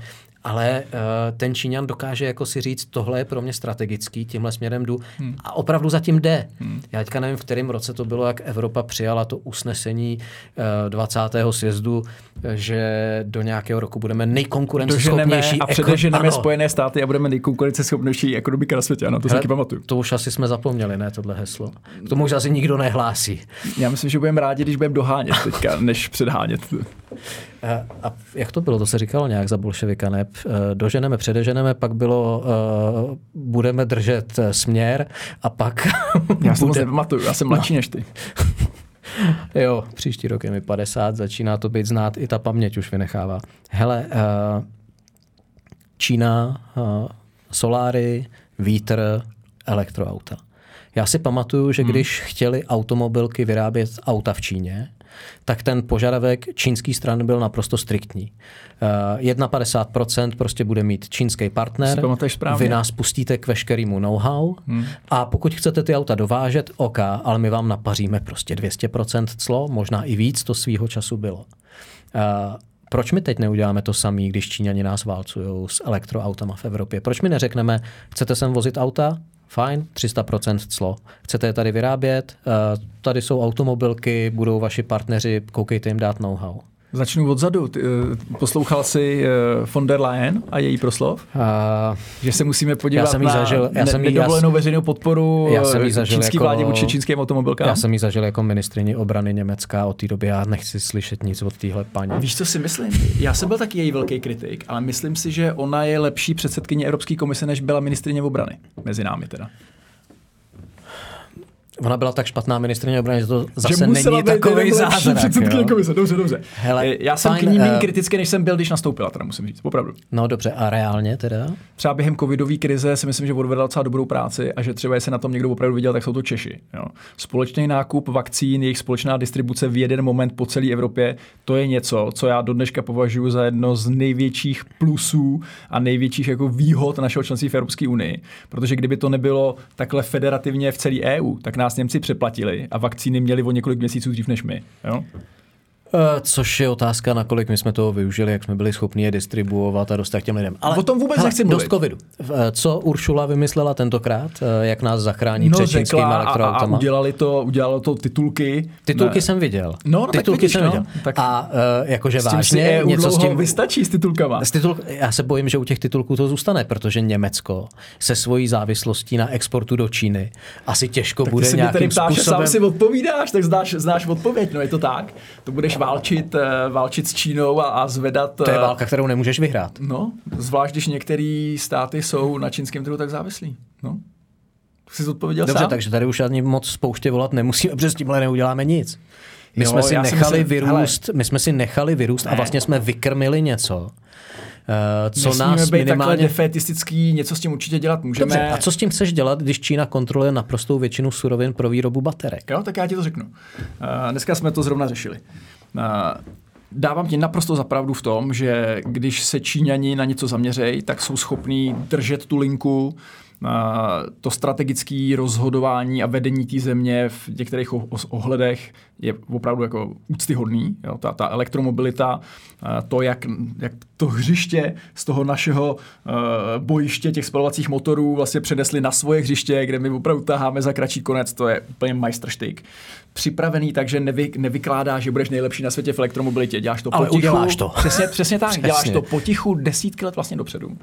Speaker 1: Ale uh, ten Číňan dokáže jako si říct, tohle je pro mě strategický, tímhle směrem jdu hmm. a opravdu zatím jde. Hmm. Já teďka nevím, v kterém roce to bylo, jak Evropa přijala to usnesení uh, 20. sjezdu, eh, že do nějakého roku budeme nejkonkurenceschopnější.
Speaker 2: a
Speaker 1: eko-
Speaker 2: předeženeme
Speaker 1: Ano.
Speaker 2: Spojené státy a budeme nejkonkurenceschopnější ekonomika na světě. Ano, to si
Speaker 1: Hele,
Speaker 2: taky pamatuju.
Speaker 1: To už asi jsme zapomněli, ne, tohle heslo. K tomu už asi nikdo nehlásí.
Speaker 2: Já myslím, že budeme rádi, když budeme dohánět teďka, než předhánět.
Speaker 1: A, a jak to bylo? To se říkalo nějak za bolševika, ne? Eh, Doženeme, předeženeme, pak bylo, uh, budeme držet eh, směr a pak...
Speaker 2: Já si to moc já jsem mladší než ty.
Speaker 1: Jo, příští rok je mi 50, začíná to být znát, i ta paměť už vynechává. Hele, uh, Čína, uh, soláry, vítr, elektroauta. Já si pamatuju, že když chtěli automobilky vyrábět auta v Číně, tak ten požadavek čínské strany byl naprosto striktní. Uh, 51% prostě bude mít čínský partner, vy nás pustíte k veškerému know-how hmm. a pokud chcete ty auta dovážet, OK, ale my vám napaříme prostě 200% clo, možná i víc, to svýho času bylo. Uh, proč my teď neuděláme to samé, když Číňani nás válcují s elektroautama v Evropě? Proč mi neřekneme, chcete sem vozit auta? Fajn, 300% clo. Chcete je tady vyrábět? Uh, tady jsou automobilky, budou vaši partneři, koukejte jim dát know-how.
Speaker 2: Začnu odzadu. Eh, poslouchal jsi eh, von der Leyen a její proslov?
Speaker 1: Uh,
Speaker 2: Že se musíme podívat
Speaker 1: Já jsem jí
Speaker 2: na
Speaker 1: zažil- já
Speaker 2: ne-
Speaker 1: jsem jí-
Speaker 2: nedovolenou veřejnou podporu
Speaker 1: Já jsem jí zažil
Speaker 2: čínský
Speaker 1: jako-
Speaker 2: vládě vůči čínským automobilkám.
Speaker 1: já jsem ji zažil jako ministrině obrany Německa od té doby. Já nechci slyšet nic od téhle paní.
Speaker 2: Víš, co si myslím? Já jsem byl taky její velký kritik, ale myslím si, že ona je lepší předsedkyně Evropské komise, než byla ministrině obrany. Mezi námi teda.
Speaker 1: Ona byla tak špatná ministrině obrany, že to zase
Speaker 2: že
Speaker 1: není takový zázrak.
Speaker 2: komise. Dobře, dobře.
Speaker 1: Hele,
Speaker 2: Eh, Já jsem
Speaker 1: fajn,
Speaker 2: k ní méně
Speaker 1: eh,
Speaker 2: kritický, než jsem byl, když nastoupila, teda musím říct. Opravdu.
Speaker 1: No dobře, a reálně teda?
Speaker 2: Třeba během covidové krize si myslím, že odvedla docela dobrou práci a že třeba jestli na tom někdo opravdu viděl, tak jsou to Češi. Jo. Společný nákup vakcín, jejich společná distribuce v jeden moment po celé Evropě, to je něco, co já do dneška považuji za jedno z největších plusů a největších jako výhod našeho členství v Evropské unii. Protože kdyby to nebylo takhle federativně v celé EU, tak nás Němci přeplatili a vakcíny měli o několik měsíců dřív než my. Jo.
Speaker 1: Eh, což je otázka, nakolik my jsme toho využili, jak jsme byli schopni je distribuovat a dostat k těm lidem.
Speaker 2: Ale o tom vůbec hele, nechci
Speaker 1: mluvit. Dost covidu. Eh, co Uršula vymyslela tentokrát? Eh, jak nás zachrání no, před čínskými elektroautama?
Speaker 2: A udělali to, udělalo to titulky.
Speaker 1: Titulky ne. jsem viděl.
Speaker 2: No, no
Speaker 1: titulky
Speaker 2: vidíš,
Speaker 1: jsem
Speaker 2: no,
Speaker 1: viděl.
Speaker 2: Tak
Speaker 1: a uh, jakože vážně
Speaker 2: s něco s tím... vystačí s titulkama.
Speaker 1: S titul, já se bojím, že u těch titulků to zůstane, protože Německo se svojí závislostí na exportu do Číny asi těžko
Speaker 2: tak
Speaker 1: bude nějakým způsobem...
Speaker 2: sám si odpovídáš, tak znáš, znáš odpověď, no je to tak. To budeš válčit válčit s Čínou a, a zvedat...
Speaker 1: To je eh, válka, kterou nemůžeš vyhrát.
Speaker 2: No, zvlášť když některé státy jsou na čínském trhu tak závislí. No. Jsi odpověděl
Speaker 1: Dobře,
Speaker 2: sám?
Speaker 1: takže tady už ani moc spouště volat nemusíme, protože s tímhle neuděláme nic. My jo, jsme si nechali myslím, vyrůst, hele, my jsme si nechali vyrůst ne. a vlastně jsme vykrmili něco, uh, co
Speaker 2: Nesmíme
Speaker 1: nás
Speaker 2: být
Speaker 1: minimálně...
Speaker 2: takhle defetistický, něco s tím určitě dělat můžeme.
Speaker 1: Dobře, a co s tím chceš dělat, když Čína kontroluje naprostou většinu surovin pro výrobu baterek?
Speaker 2: Jo, tak já ti to řeknu. Uh, dneska jsme to zrovna řešili. Uh, dávám ti naprosto zapravdu v tom, že když se Číňani na něco zaměřejí, tak jsou schopní držet tu linku, to strategické rozhodování a vedení té země v některých ohledech je opravdu jako úctyhodný. Jo? Ta, ta elektromobilita, to, jak, jak to hřiště z toho našeho uh, bojiště těch spalovacích motorů vlastně přenesli na svoje hřiště, kde my opravdu taháme za kratší konec, to je úplně majstrštyk. Připravený tak, že nevy, nevykládá, že budeš nejlepší na světě v elektromobilitě. Děláš to
Speaker 1: Ale
Speaker 2: potichu.
Speaker 1: uděláš to.
Speaker 2: Přesně, přesně tak. Přesně. Děláš to potichu desítky let vlastně dopředu.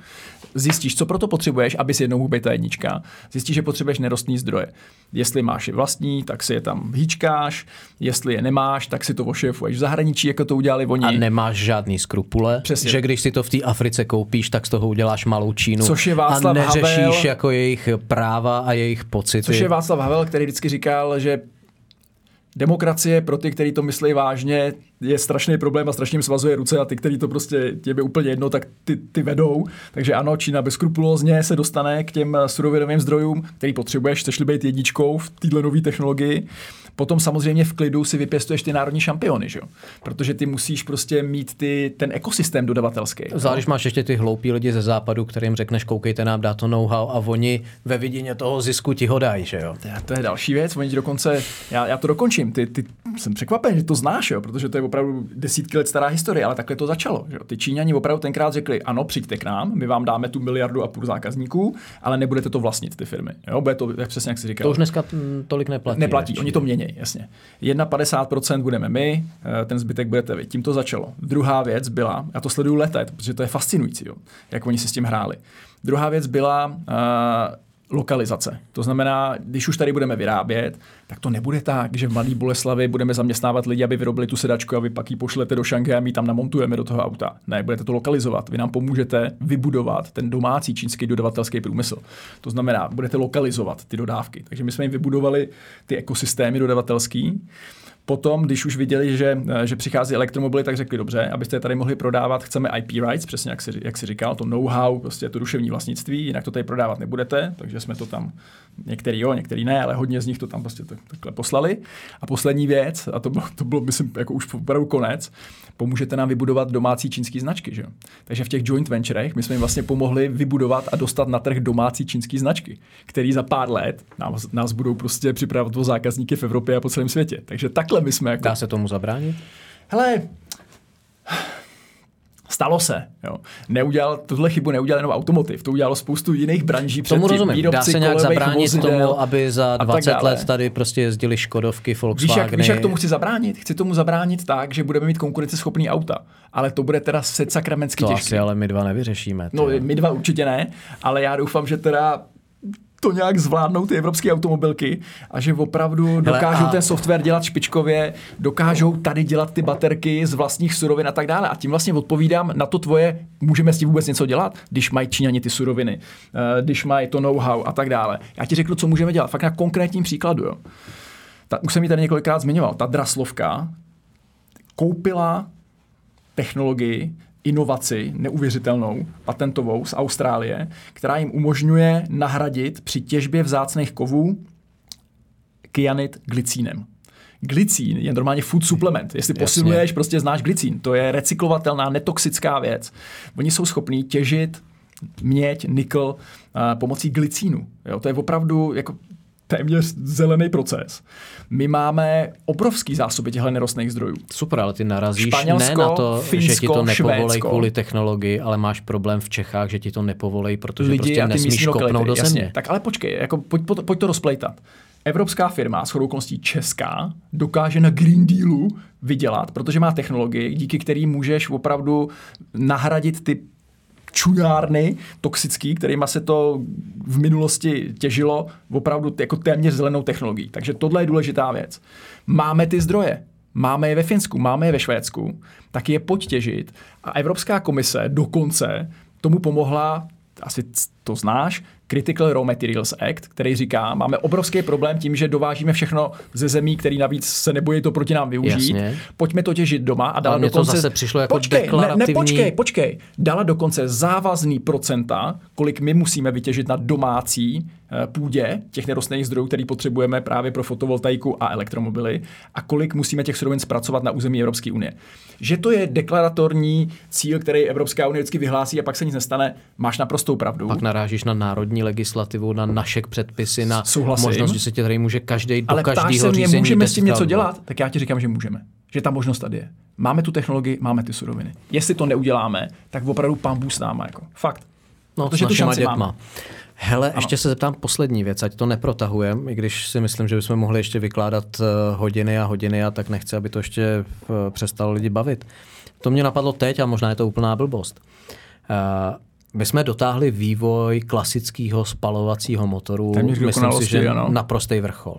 Speaker 2: Zjistíš, co proto potřebuješ, aby si jednou mohl být ta jednička. Zjistíš, že potřebuješ nerostný zdroje. Jestli máš je vlastní, tak si je tam hýčkáš jestli je nemáš, tak si to ošéfuješ v zahraničí, jako to udělali oni.
Speaker 1: A nemáš žádný skrupule, Přesně. že když si to v té Africe koupíš, tak z toho uděláš malou Čínu.
Speaker 2: Což je Václav
Speaker 1: a neřešíš
Speaker 2: Havel,
Speaker 1: jako jejich práva a jejich pocity.
Speaker 2: Což je Václav Havel, který vždycky říkal, že demokracie pro ty, kteří to myslí vážně, je strašný problém a strašně jim svazuje ruce a ty, kteří to prostě je úplně jedno, tak ty, ty vedou. Takže ano, Čína bezkrupulózně se dostane k těm surovinovým zdrojům, který potřebuješ, chceš být jedničkou v této nové technologii. Potom samozřejmě v klidu si vypěstuješ ty národní šampiony, že jo? Protože ty musíš prostě mít ty, ten ekosystém dodavatelský.
Speaker 1: Zvlášť máš ještě ty hloupí lidi ze západu, kterým řekneš, koukejte nám, dá to know-how a oni ve vidině toho zisku ti ho dají, že jo?
Speaker 2: To je, to je další věc, oni ti dokonce, já, já to dokončím, ty, ty, jsem překvapen, že to znáš, jo? protože to je opravdu desítky let stará historie, ale takhle to začalo. Že jo? Ty Číňani opravdu tenkrát řekli, ano, přijďte k nám, my vám dáme tu miliardu a půl zákazníků, ale nebudete to vlastnit, ty firmy. Jo? Bude to, jak přesně jak si říkal.
Speaker 1: To už dneska tolik neplatí.
Speaker 2: Neplatí, oni to mění, jasně. 51% budeme my, eh, ten zbytek budete vy. Tím to začalo. Druhá věc byla, já to sleduju leta, protože to je fascinující, jo, jak oni si s tím hráli. Druhá věc byla uh, lokalizace. To znamená, když už tady budeme vyrábět, tak to nebude tak, že v Malý Boleslavi budeme zaměstnávat lidi, aby vyrobili tu sedačku a vy pak ji pošlete do Šanghaje a my tam namontujeme do toho auta. Ne, budete to lokalizovat. Vy nám pomůžete vybudovat ten domácí čínský dodavatelský průmysl. To znamená, budete lokalizovat ty dodávky. Takže my jsme jim vybudovali ty ekosystémy dodavatelský Potom, když už viděli, že, eh, že přichází elektromobily, tak řekli dobře, abyste je tady mohli prodávat, chceme IP rights, přesně jak si, jak si říkal, to know-how, prostě to duševní vlastnictví, jinak to tady prodávat nebudete, takže jsme to tam, některý jo, některý ne, ale hodně z nich to tam prostě takhle poslali. A poslední věc, a to bylo, to bylo myslím, jako už opravdu konec, pomůžete nám vybudovat domácí čínský značky. Že? Takže v těch joint venturech my jsme jim vlastně pomohli vybudovat a dostat na trh domácí čínský značky, který za pár let nás, nás budou prostě připravovat o zákazníky v Evropě a po celém světě. Takže takhle my jsme jako...
Speaker 1: Dá se tomu zabránit?
Speaker 2: Hele, Stalo se. Jo. Neudělal, tuhle chybu neudělal jenom automotiv, to udělalo spoustu jiných branží.
Speaker 1: Tomu rozumím. Dá se nějak zabránit tomu, aby za 20 let tady prostě jezdili Škodovky, Volkswageny.
Speaker 2: Víš jak, víš, jak tomu chci zabránit? Chci tomu zabránit tak, že budeme mít konkurenceschopný auta. Ale to bude teda se sakramensky
Speaker 1: to
Speaker 2: těžké.
Speaker 1: asi ale my dva nevyřešíme.
Speaker 2: No, my dva určitě ne, ale já doufám, že teda to nějak zvládnou ty evropské automobilky a že opravdu dokážou ten software dělat špičkově, dokážou tady dělat ty baterky z vlastních surovin a tak dále. A tím vlastně odpovídám na to tvoje, můžeme s tím vůbec něco dělat, když mají Číňani ty suroviny, eh, když mají to know-how a tak dále. Já ti řeknu, co můžeme dělat, fakt na konkrétním příkladu. Jo. Ta, už jsem ji tady několikrát zmiňoval, ta draslovka koupila technologii, inovaci neuvěřitelnou, patentovou z Austrálie, která jim umožňuje nahradit při těžbě vzácných kovů kyanit glicínem. Glicín je normálně food supplement. Jestli Jasně. posiluješ, prostě znáš glicín. To je recyklovatelná, netoxická věc. Oni jsou schopní těžit měď, nikl uh, pomocí glicínu. Jo, to je opravdu jako téměř zelený proces. My máme obrovský zásoby těchto nerostných zdrojů.
Speaker 1: Super, ale ty narazíš
Speaker 2: Španělsko,
Speaker 1: ne na to,
Speaker 2: Finsko,
Speaker 1: že ti to nepovolej
Speaker 2: Švédsko.
Speaker 1: kvůli technologii, ale máš problém v Čechách, že ti to nepovolej, protože
Speaker 2: lidi
Speaker 1: prostě nesmíš kopnout
Speaker 2: lokality,
Speaker 1: do
Speaker 2: jasně.
Speaker 1: země.
Speaker 2: Tak ale počkej, jako pojď, pojď, pojď to rozplejtat. Evropská firma, shodou okolností česká, dokáže na Green Dealu vydělat, protože má technologii, díky který můžeš opravdu nahradit ty čujárny toxický, kterýma se to v minulosti těžilo opravdu jako téměř zelenou technologií. Takže tohle je důležitá věc. Máme ty zdroje. Máme je ve Finsku, máme je ve Švédsku, tak je pojď těžit. A Evropská komise dokonce tomu pomohla, asi to znáš, Critical Raw Materials Act, který říká, máme obrovský problém tím, že dovážíme všechno ze zemí, který navíc se nebojí to proti nám využít.
Speaker 1: Jasně.
Speaker 2: Pojďme to těžit doma a dala
Speaker 1: to
Speaker 2: dokonce...
Speaker 1: zase přišlo jako
Speaker 2: počkej, ne,
Speaker 1: deklarativní-
Speaker 2: ne, počkej, počkej. Dala dokonce závazný procenta, kolik my musíme vytěžit na domácí půdě těch nerostných zdrojů, který potřebujeme právě pro fotovoltaiku a elektromobily a kolik musíme těch surovin zpracovat na území Evropské unie. Že to je deklaratorní cíl, který Evropská unie vždycky vyhlásí a pak se nic nestane, máš naprostou pravdu.
Speaker 1: Pak narážíš na národní legislativu, na naše předpisy, na
Speaker 2: Souhlasím.
Speaker 1: možnost, že se tě tady může každý do
Speaker 2: Ale
Speaker 1: každého
Speaker 2: se mě,
Speaker 1: řízení
Speaker 2: můžeme s tím něco dělat? Tak já ti říkám, že můžeme. Že ta možnost tady je. Máme tu technologii, máme ty suroviny. Jestli to neuděláme, tak opravdu pán Bůh s náma. Jako. Fakt.
Speaker 1: No,
Speaker 2: Protože tu šanci
Speaker 1: dětma.
Speaker 2: máme.
Speaker 1: Hele, ano. ještě se zeptám poslední věc, ať to neprotahujem, i když si myslím, že bychom mohli ještě vykládat eh, hodiny a hodiny a tak nechci, aby to ještě eh, přestalo lidi bavit. To mě napadlo teď a možná je to úplná blbost. Eh, My jsme dotáhli vývoj klasického spalovacího motoru,
Speaker 2: Téměř
Speaker 1: myslím si, že
Speaker 2: ano.
Speaker 1: na prostý vrchol.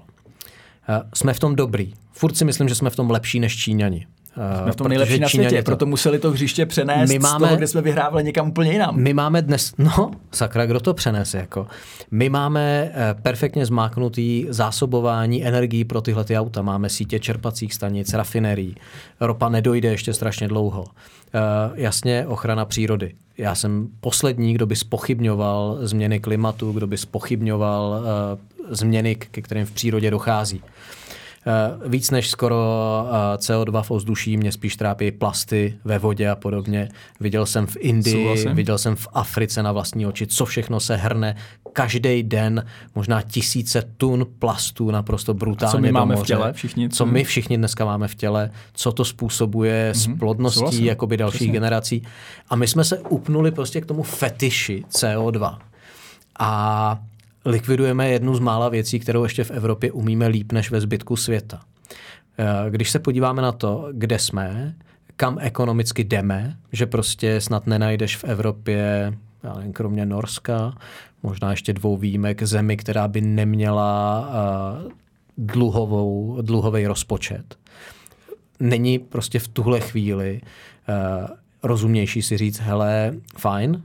Speaker 1: Eh, Jsme v tom dobrý. Furt si myslím, že jsme v tom lepší než Číňani. Eh,
Speaker 2: Jsme v tom nejlepší na světě,
Speaker 1: to-
Speaker 2: proto museli to hřiště přenést
Speaker 1: My
Speaker 2: z
Speaker 1: máme-
Speaker 2: toho, kde jsme vyhrávali někam úplně jinam.
Speaker 1: My máme dnes, no, sakra, kdo to přenese, jako. My máme eh, perfektně zmáknutý zásobování energií pro tyhle ty auta. Máme sítě čerpacích stanic, rafinerií. Ropa nedojde ještě strašně dlouho. Eh, jasně, ochrana přírody. Já jsem poslední, kdo by spochybňoval změny klimatu, kdo by spochybňoval eh, změny, ke kterým v přírodě dochází. Eh, Víc než skoro eh, CO2 v ovzduší mě spíš trápí plasty ve vodě a podobně. Viděl jsem v Indii,
Speaker 2: Souhlasím.
Speaker 1: viděl jsem v Africe na vlastní oči, co všechno se hrne. Každý den možná tisíce tun plastů naprosto brutálně
Speaker 2: my
Speaker 1: do
Speaker 2: máme v
Speaker 1: moře.
Speaker 2: těle všichni?
Speaker 1: Co my všichni dneska máme v těle, co to způsobuje s plodností
Speaker 2: souhlasím.
Speaker 1: jakoby dalších
Speaker 2: Přesně.
Speaker 1: generací. A my jsme se upnuli prostě k tomu fetiši CO2. A likvidujeme jednu z mála věcí, kterou ještě v Evropě umíme líp než ve zbytku světa. Eh, Když se podíváme na to, kde jsme, kam ekonomicky jdeme, že prostě snad nenajdeš v Evropě, nevím, kromě Norska, možná ještě dvou výjimek, zemi, která by neměla uh, dluhovou, dluhový rozpočet. Není prostě v tuhle chvíli uh, rozumnější si říct, hele, fajn, uh,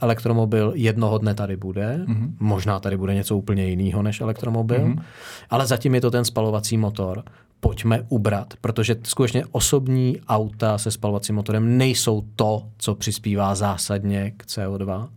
Speaker 1: elektromobil jednoho dne tady bude, mm-hmm. možná tady bude něco úplně jiného než elektromobil, mm-hmm. ale zatím je to ten spalovací motor. Pojďme ubrat, protože skutečně osobní auta se spalovacím motorem nejsou to, co přispívá zásadně k CO2.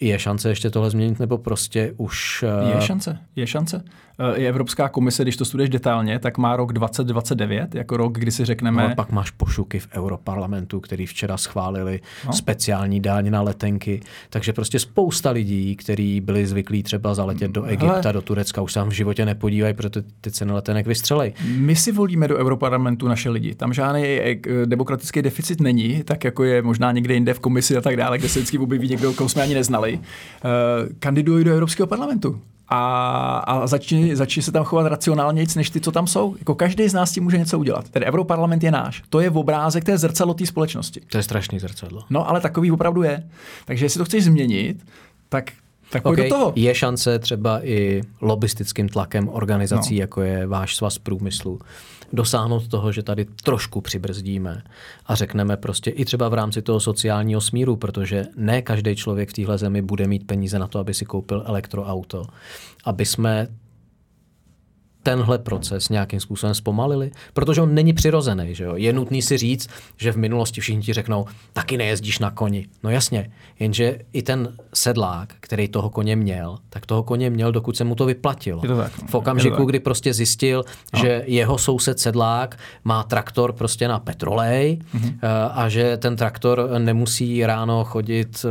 Speaker 1: Je šance ještě tohle změnit, nebo prostě už... Uh,
Speaker 2: Je šance, je šance. Eh, I Evropská komise, když to studuješ detailně, tak má rok 2029 jako rok, kdy si řekneme...
Speaker 1: No, ale pak máš pošuky v Europarlamentu, který včera schválili no. speciální daň na letenky. Takže prostě spousta lidí, kteří byli zvyklí třeba zaletět do Egypta,
Speaker 2: Hele.
Speaker 1: do Turecka, už se tam v životě nepodívají, protože ty ceny letenek vystřelej.
Speaker 2: My si volíme do Europarlamentu naše lidi. Tam žádný eh, demokratický deficit není, tak jako je možná někde jinde v komisi a tak dále, kde se vždycky objeví někdo, koho jsme ani neznali. Uh, kandidují do Evropského parlamentu. A, a začni, začni se tam chovat racionálně než ty, co tam jsou. Jako každý z nás tím může něco udělat. Ten Europarlament je náš. To je v obrázek, to je zrcadlo té společnosti.
Speaker 1: To je strašný zrcadlo.
Speaker 2: No, ale takový opravdu je. Takže jestli to chceš změnit, tak, tak
Speaker 1: Okay.
Speaker 2: do toho.
Speaker 1: Je šance třeba i lobistickým tlakem organizací,
Speaker 2: no.
Speaker 1: jako je váš svaz průmyslu, dosáhnout toho, že tady trošku přibrzdíme a řekneme prostě i třeba v rámci toho sociálního smíru, protože ne každý člověk v téhle zemi bude mít peníze na to, aby si koupil elektroauto, aby jsme tenhle proces nějakým způsobem zpomalili? Protože on není přirozený. Že jo? Je nutný si říct, že v minulosti všichni ti řeknou, taky nejezdíš na koni. No jasně, jenže i ten sedlák, který toho koně měl, tak toho koně měl, dokud se mu to vyplatilo.
Speaker 2: to tak, no.
Speaker 1: v okamžiku,
Speaker 2: tak.
Speaker 1: kdy prostě zjistil, no. že jeho soused sedlák má traktor prostě na petrolej mm-hmm. a že ten traktor nemusí ráno chodit eh,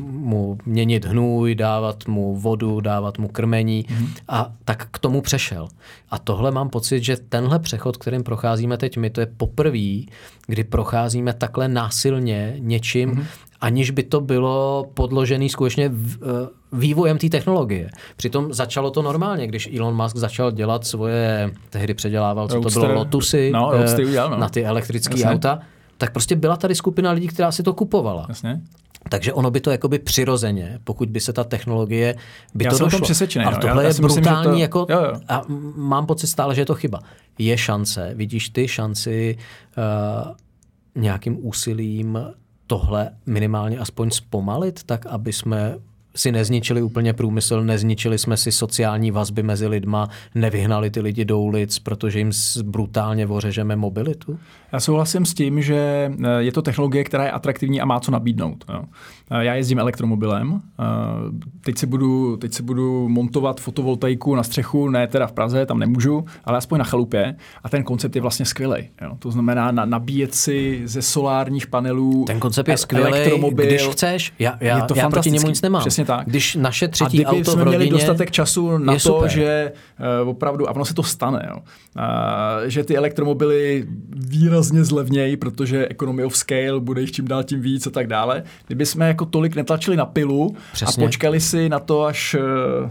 Speaker 1: mu měnit hnůj, dávat mu vodu, dávat mu krmení mm-hmm. a tak k tomu přešel. A tohle mám pocit, že tenhle přechod, kterým procházíme teď my, to je poprvé, kdy procházíme takhle násilně něčím, mm-hmm. aniž by to bylo podložené skutečně v, eh, vývojem té technologie. Přitom začalo to normálně, když Elon Musk začal dělat svoje, tehdy předělával, co
Speaker 2: Roadster.
Speaker 1: to bylo, Lotusy
Speaker 2: No, Roadster udělal, no.
Speaker 1: na ty elektrické auta, tak prostě byla tady skupina lidí, která si to kupovala.
Speaker 2: Jasně.
Speaker 1: Takže ono by to jakoby přirozeně, pokud by se ta technologie by
Speaker 2: Já
Speaker 1: to
Speaker 2: jsem
Speaker 1: došlo.
Speaker 2: přesvědčený,
Speaker 1: Ale
Speaker 2: no.
Speaker 1: tohle
Speaker 2: Já- já
Speaker 1: je
Speaker 2: si myslím,
Speaker 1: brutální
Speaker 2: to-
Speaker 1: jako,
Speaker 2: jo, jo.
Speaker 1: a mám pocit stále, že je to chyba. Je šance, vidíš ty šanci uh, nějakým úsilím tohle minimálně aspoň zpomalit, tak aby jsme si nezničili úplně průmysl, nezničili jsme si sociální vazby mezi lidma, nevyhnali ty lidi do ulic, protože jim brutálně ořežeme mobilitu?
Speaker 2: Já souhlasím s tím, že eh, je to technologie, která je atraktivní a má co nabídnout. Eh, Já jezdím elektromobilem, eh, teď si, budu, teď si budu montovat fotovoltaiku na střechu, ne teda v Praze, tam nemůžu, ale aspoň na chalupě a ten koncept je vlastně skvělý. To znamená na, nabíjet si ze solárních panelů
Speaker 1: Ten koncept je skvělý,
Speaker 2: elektromobil.
Speaker 1: když chceš. Já, já,
Speaker 2: Je to
Speaker 1: já proti němu nic nemám.
Speaker 2: Přesně tak.
Speaker 1: Když naše
Speaker 2: A
Speaker 1: třetí
Speaker 2: kdyby
Speaker 1: auto v
Speaker 2: jsme
Speaker 1: rodině...
Speaker 2: měli dostatek času na to,
Speaker 1: super.
Speaker 2: že uh, opravdu, a ono se to stane, jo, uh, že ty elektromobily výrazně zlevnějí, protože economy of scale bude jich čím dál tím víc a tak dále. Kdyby jsme jako tolik netlačili na pilu
Speaker 1: Přesně.
Speaker 2: a počkali si na to, až uh,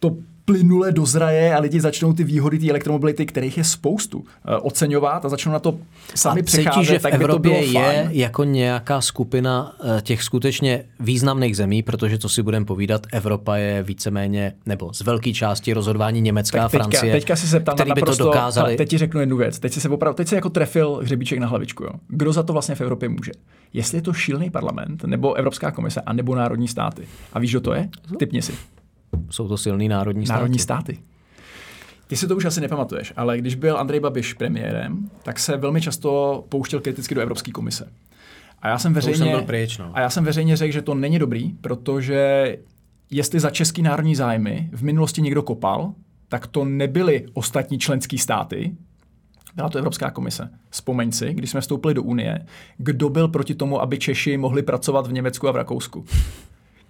Speaker 2: to plynule dozraje a lidi začnou ty výhody té elektromobility, kterých je spoustu, uh, oceňovat a začnou na to sami
Speaker 1: a
Speaker 2: přecházet,
Speaker 1: cítíš, že v
Speaker 2: tak by to
Speaker 1: Evropě
Speaker 2: bylo
Speaker 1: je
Speaker 2: fajn.
Speaker 1: jako nějaká skupina eh, těch skutečně významných zemí, protože co si budeme povídat, Evropa je víceméně, nebo z velké části rozhodování Německa a
Speaker 2: Tak teďka,
Speaker 1: Francie,
Speaker 2: teďka si se ptám
Speaker 1: který by to dokázali.
Speaker 2: teď ti řeknu jednu věc. Teď si se opravdu, teď si jako trefil hřebíček na hlavičku. Jo. Kdo za to vlastně v Evropě může? Jestli je to šílený parlament, nebo Evropská komise, a nebo národní státy. A víš, kdo to je? Typni si.
Speaker 1: Jsou to silný národní státy.
Speaker 2: Národní státy. Ty si to už asi nepamatuješ, ale když byl Andrej Babiš premiérem, tak se velmi často pouštěl kriticky do Evropské komise. A já jsem veřejně,
Speaker 1: jsem byl pryč, no.
Speaker 2: a já jsem veřejně řekl, že to není dobrý, protože jestli za český národní zájmy v minulosti někdo kopal, tak to nebyly ostatní členské státy, byla to Evropská komise. Vzpomeň si, když jsme vstoupili do Unie, kdo byl proti tomu, aby Češi mohli pracovat v Německu a v Rakousku.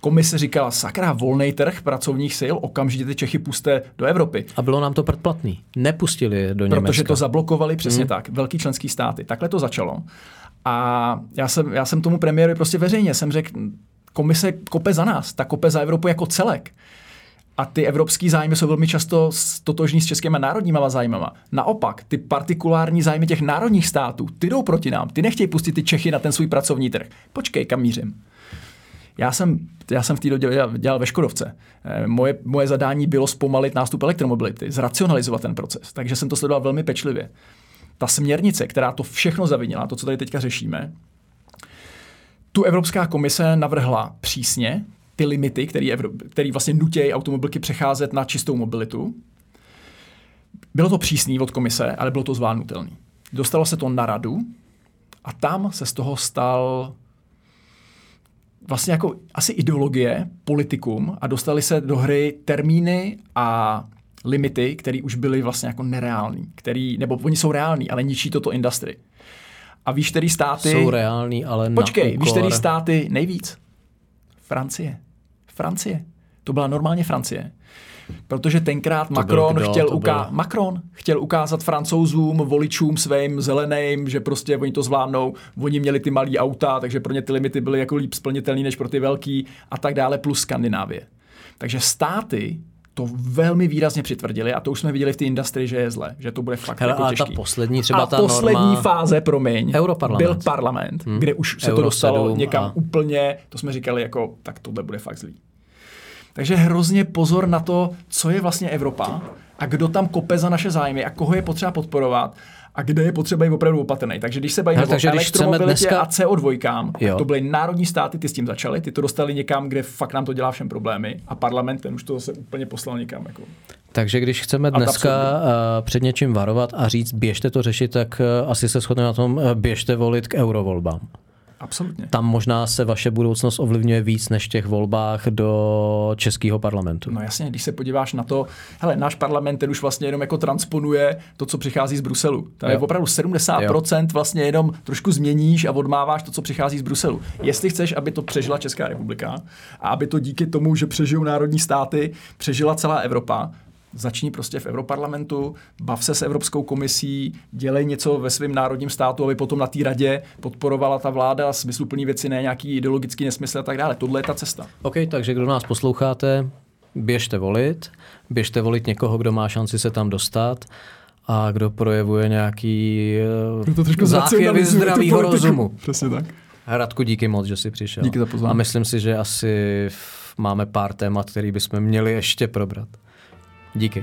Speaker 2: Komise říkala, sakra, volný trh pracovních sil, okamžitě ty Čechy puste do Evropy.
Speaker 1: A bylo nám to predplatný. Nepustili je do Německa.
Speaker 2: Protože to zablokovali přesně hmm. tak, velký členský státy. Takhle to začalo. A já jsem, já jsem tomu premiérovi prostě veřejně jsem řekl, komise kope za nás, ta kope za Evropu jako celek. A ty evropský zájmy jsou velmi často totožní s českými národníma zájmama. Naopak, ty partikulární zájmy těch národních států, ty jdou proti nám. Ty nechtějí pustit ty Čechy na ten svůj pracovní trh. Počkej, kam mířím. Já jsem, já jsem v té době dělal, dělal ve Škodovce. Eh, Moje, moje zadání bylo zpomalit nástup elektromobility, zracionalizovat ten proces. Takže jsem to sledoval velmi pečlivě. Ta směrnice, která to všechno zavinila, to, co tady teďka řešíme, tu Evropská komise navrhla přísně ty limity, které který vlastně nutějí automobilky přecházet na čistou mobilitu. Bylo to přísný od komise, ale bylo to zvládnutelné. Dostalo se to na radu a tam se z toho stal vlastně jako asi ideologie, politikum a dostali se do hry termíny a limity, které už byly vlastně jako nereální, který, nebo oni jsou reální, ale ničí toto industry. A víš, který státy...
Speaker 1: Jsou reální, ale
Speaker 2: Počkej,
Speaker 1: na
Speaker 2: víš, který státy nejvíc? Francie. Francie. To byla normálně Francie. Protože tenkrát Macron
Speaker 1: kdo?
Speaker 2: chtěl, uká- Macron chtěl ukázat francouzům, voličům svým zeleným, že prostě oni to zvládnou, oni měli ty malý auta, takže pro ně ty limity byly jako líp splnitelné než pro ty velký a tak dále, plus Skandinávie. Takže státy to velmi výrazně přitvrdili a to už jsme viděli v té industrii, že je zle, že to bude fakt
Speaker 1: Hele,
Speaker 2: jako
Speaker 1: ta
Speaker 2: těžký.
Speaker 1: poslední třeba
Speaker 2: a
Speaker 1: ta
Speaker 2: poslední
Speaker 1: norma...
Speaker 2: fáze, promiň,
Speaker 1: Europarlament.
Speaker 2: byl parlament, hmm. kde už se
Speaker 1: Euro
Speaker 2: to dostalo
Speaker 1: 7
Speaker 2: někam
Speaker 1: a-
Speaker 2: úplně, to jsme říkali jako, tak tohle bude fakt zlý. Takže hrozně pozor na to, co je vlastně Evropa a kdo tam kope za naše zájmy a koho je potřeba podporovat a kde je potřeba být opravdu opatrný. Takže když se bavíme o elektromobilitě dneska... a CO2, tak to byly národní státy, ty s tím začaly, ty to dostali někam, kde fakt nám to dělá všem problémy a parlament ten už to zase úplně poslal někam. Jako.
Speaker 1: Takže když chceme dneska uh, před něčím varovat a říct, běžte to řešit, tak uh, asi se shodneme na tom, uh, běžte volit k eurovolbám.
Speaker 2: Absolutně.
Speaker 1: Tam možná se vaše budoucnost ovlivňuje víc než v těch volbách do českého parlamentu.
Speaker 2: No jasně, když se podíváš na to, hele, náš parlament ten už vlastně jenom jako transponuje to, co přichází z Bruselu. Tam jo. je opravdu 70% jo. vlastně jenom trošku změníš a odmáváš to, co přichází z Bruselu. Jestli chceš, aby to přežila Česká republika a aby to díky tomu, že přežijou národní státy, přežila celá Evropa, začni prostě v Europarlamentu, bav se s Evropskou komisí, dělej něco ve svém národním státu, aby potom na té radě podporovala ta vláda smysluplný věci, ne nějaký ideologický nesmysl a tak dále. Tohle je ta cesta.
Speaker 1: OK, takže kdo nás posloucháte, běžte volit, běžte volit někoho, kdo má šanci se tam dostat a kdo projevuje nějaký
Speaker 2: to záchvěvy
Speaker 1: zdravýho rozumu.
Speaker 2: Přesně tak.
Speaker 1: Hradku, díky moc, že jsi přišel.
Speaker 2: Díky za pozvání.
Speaker 1: A myslím si, že asi máme pár témat, který bychom měli ještě probrat. Díky.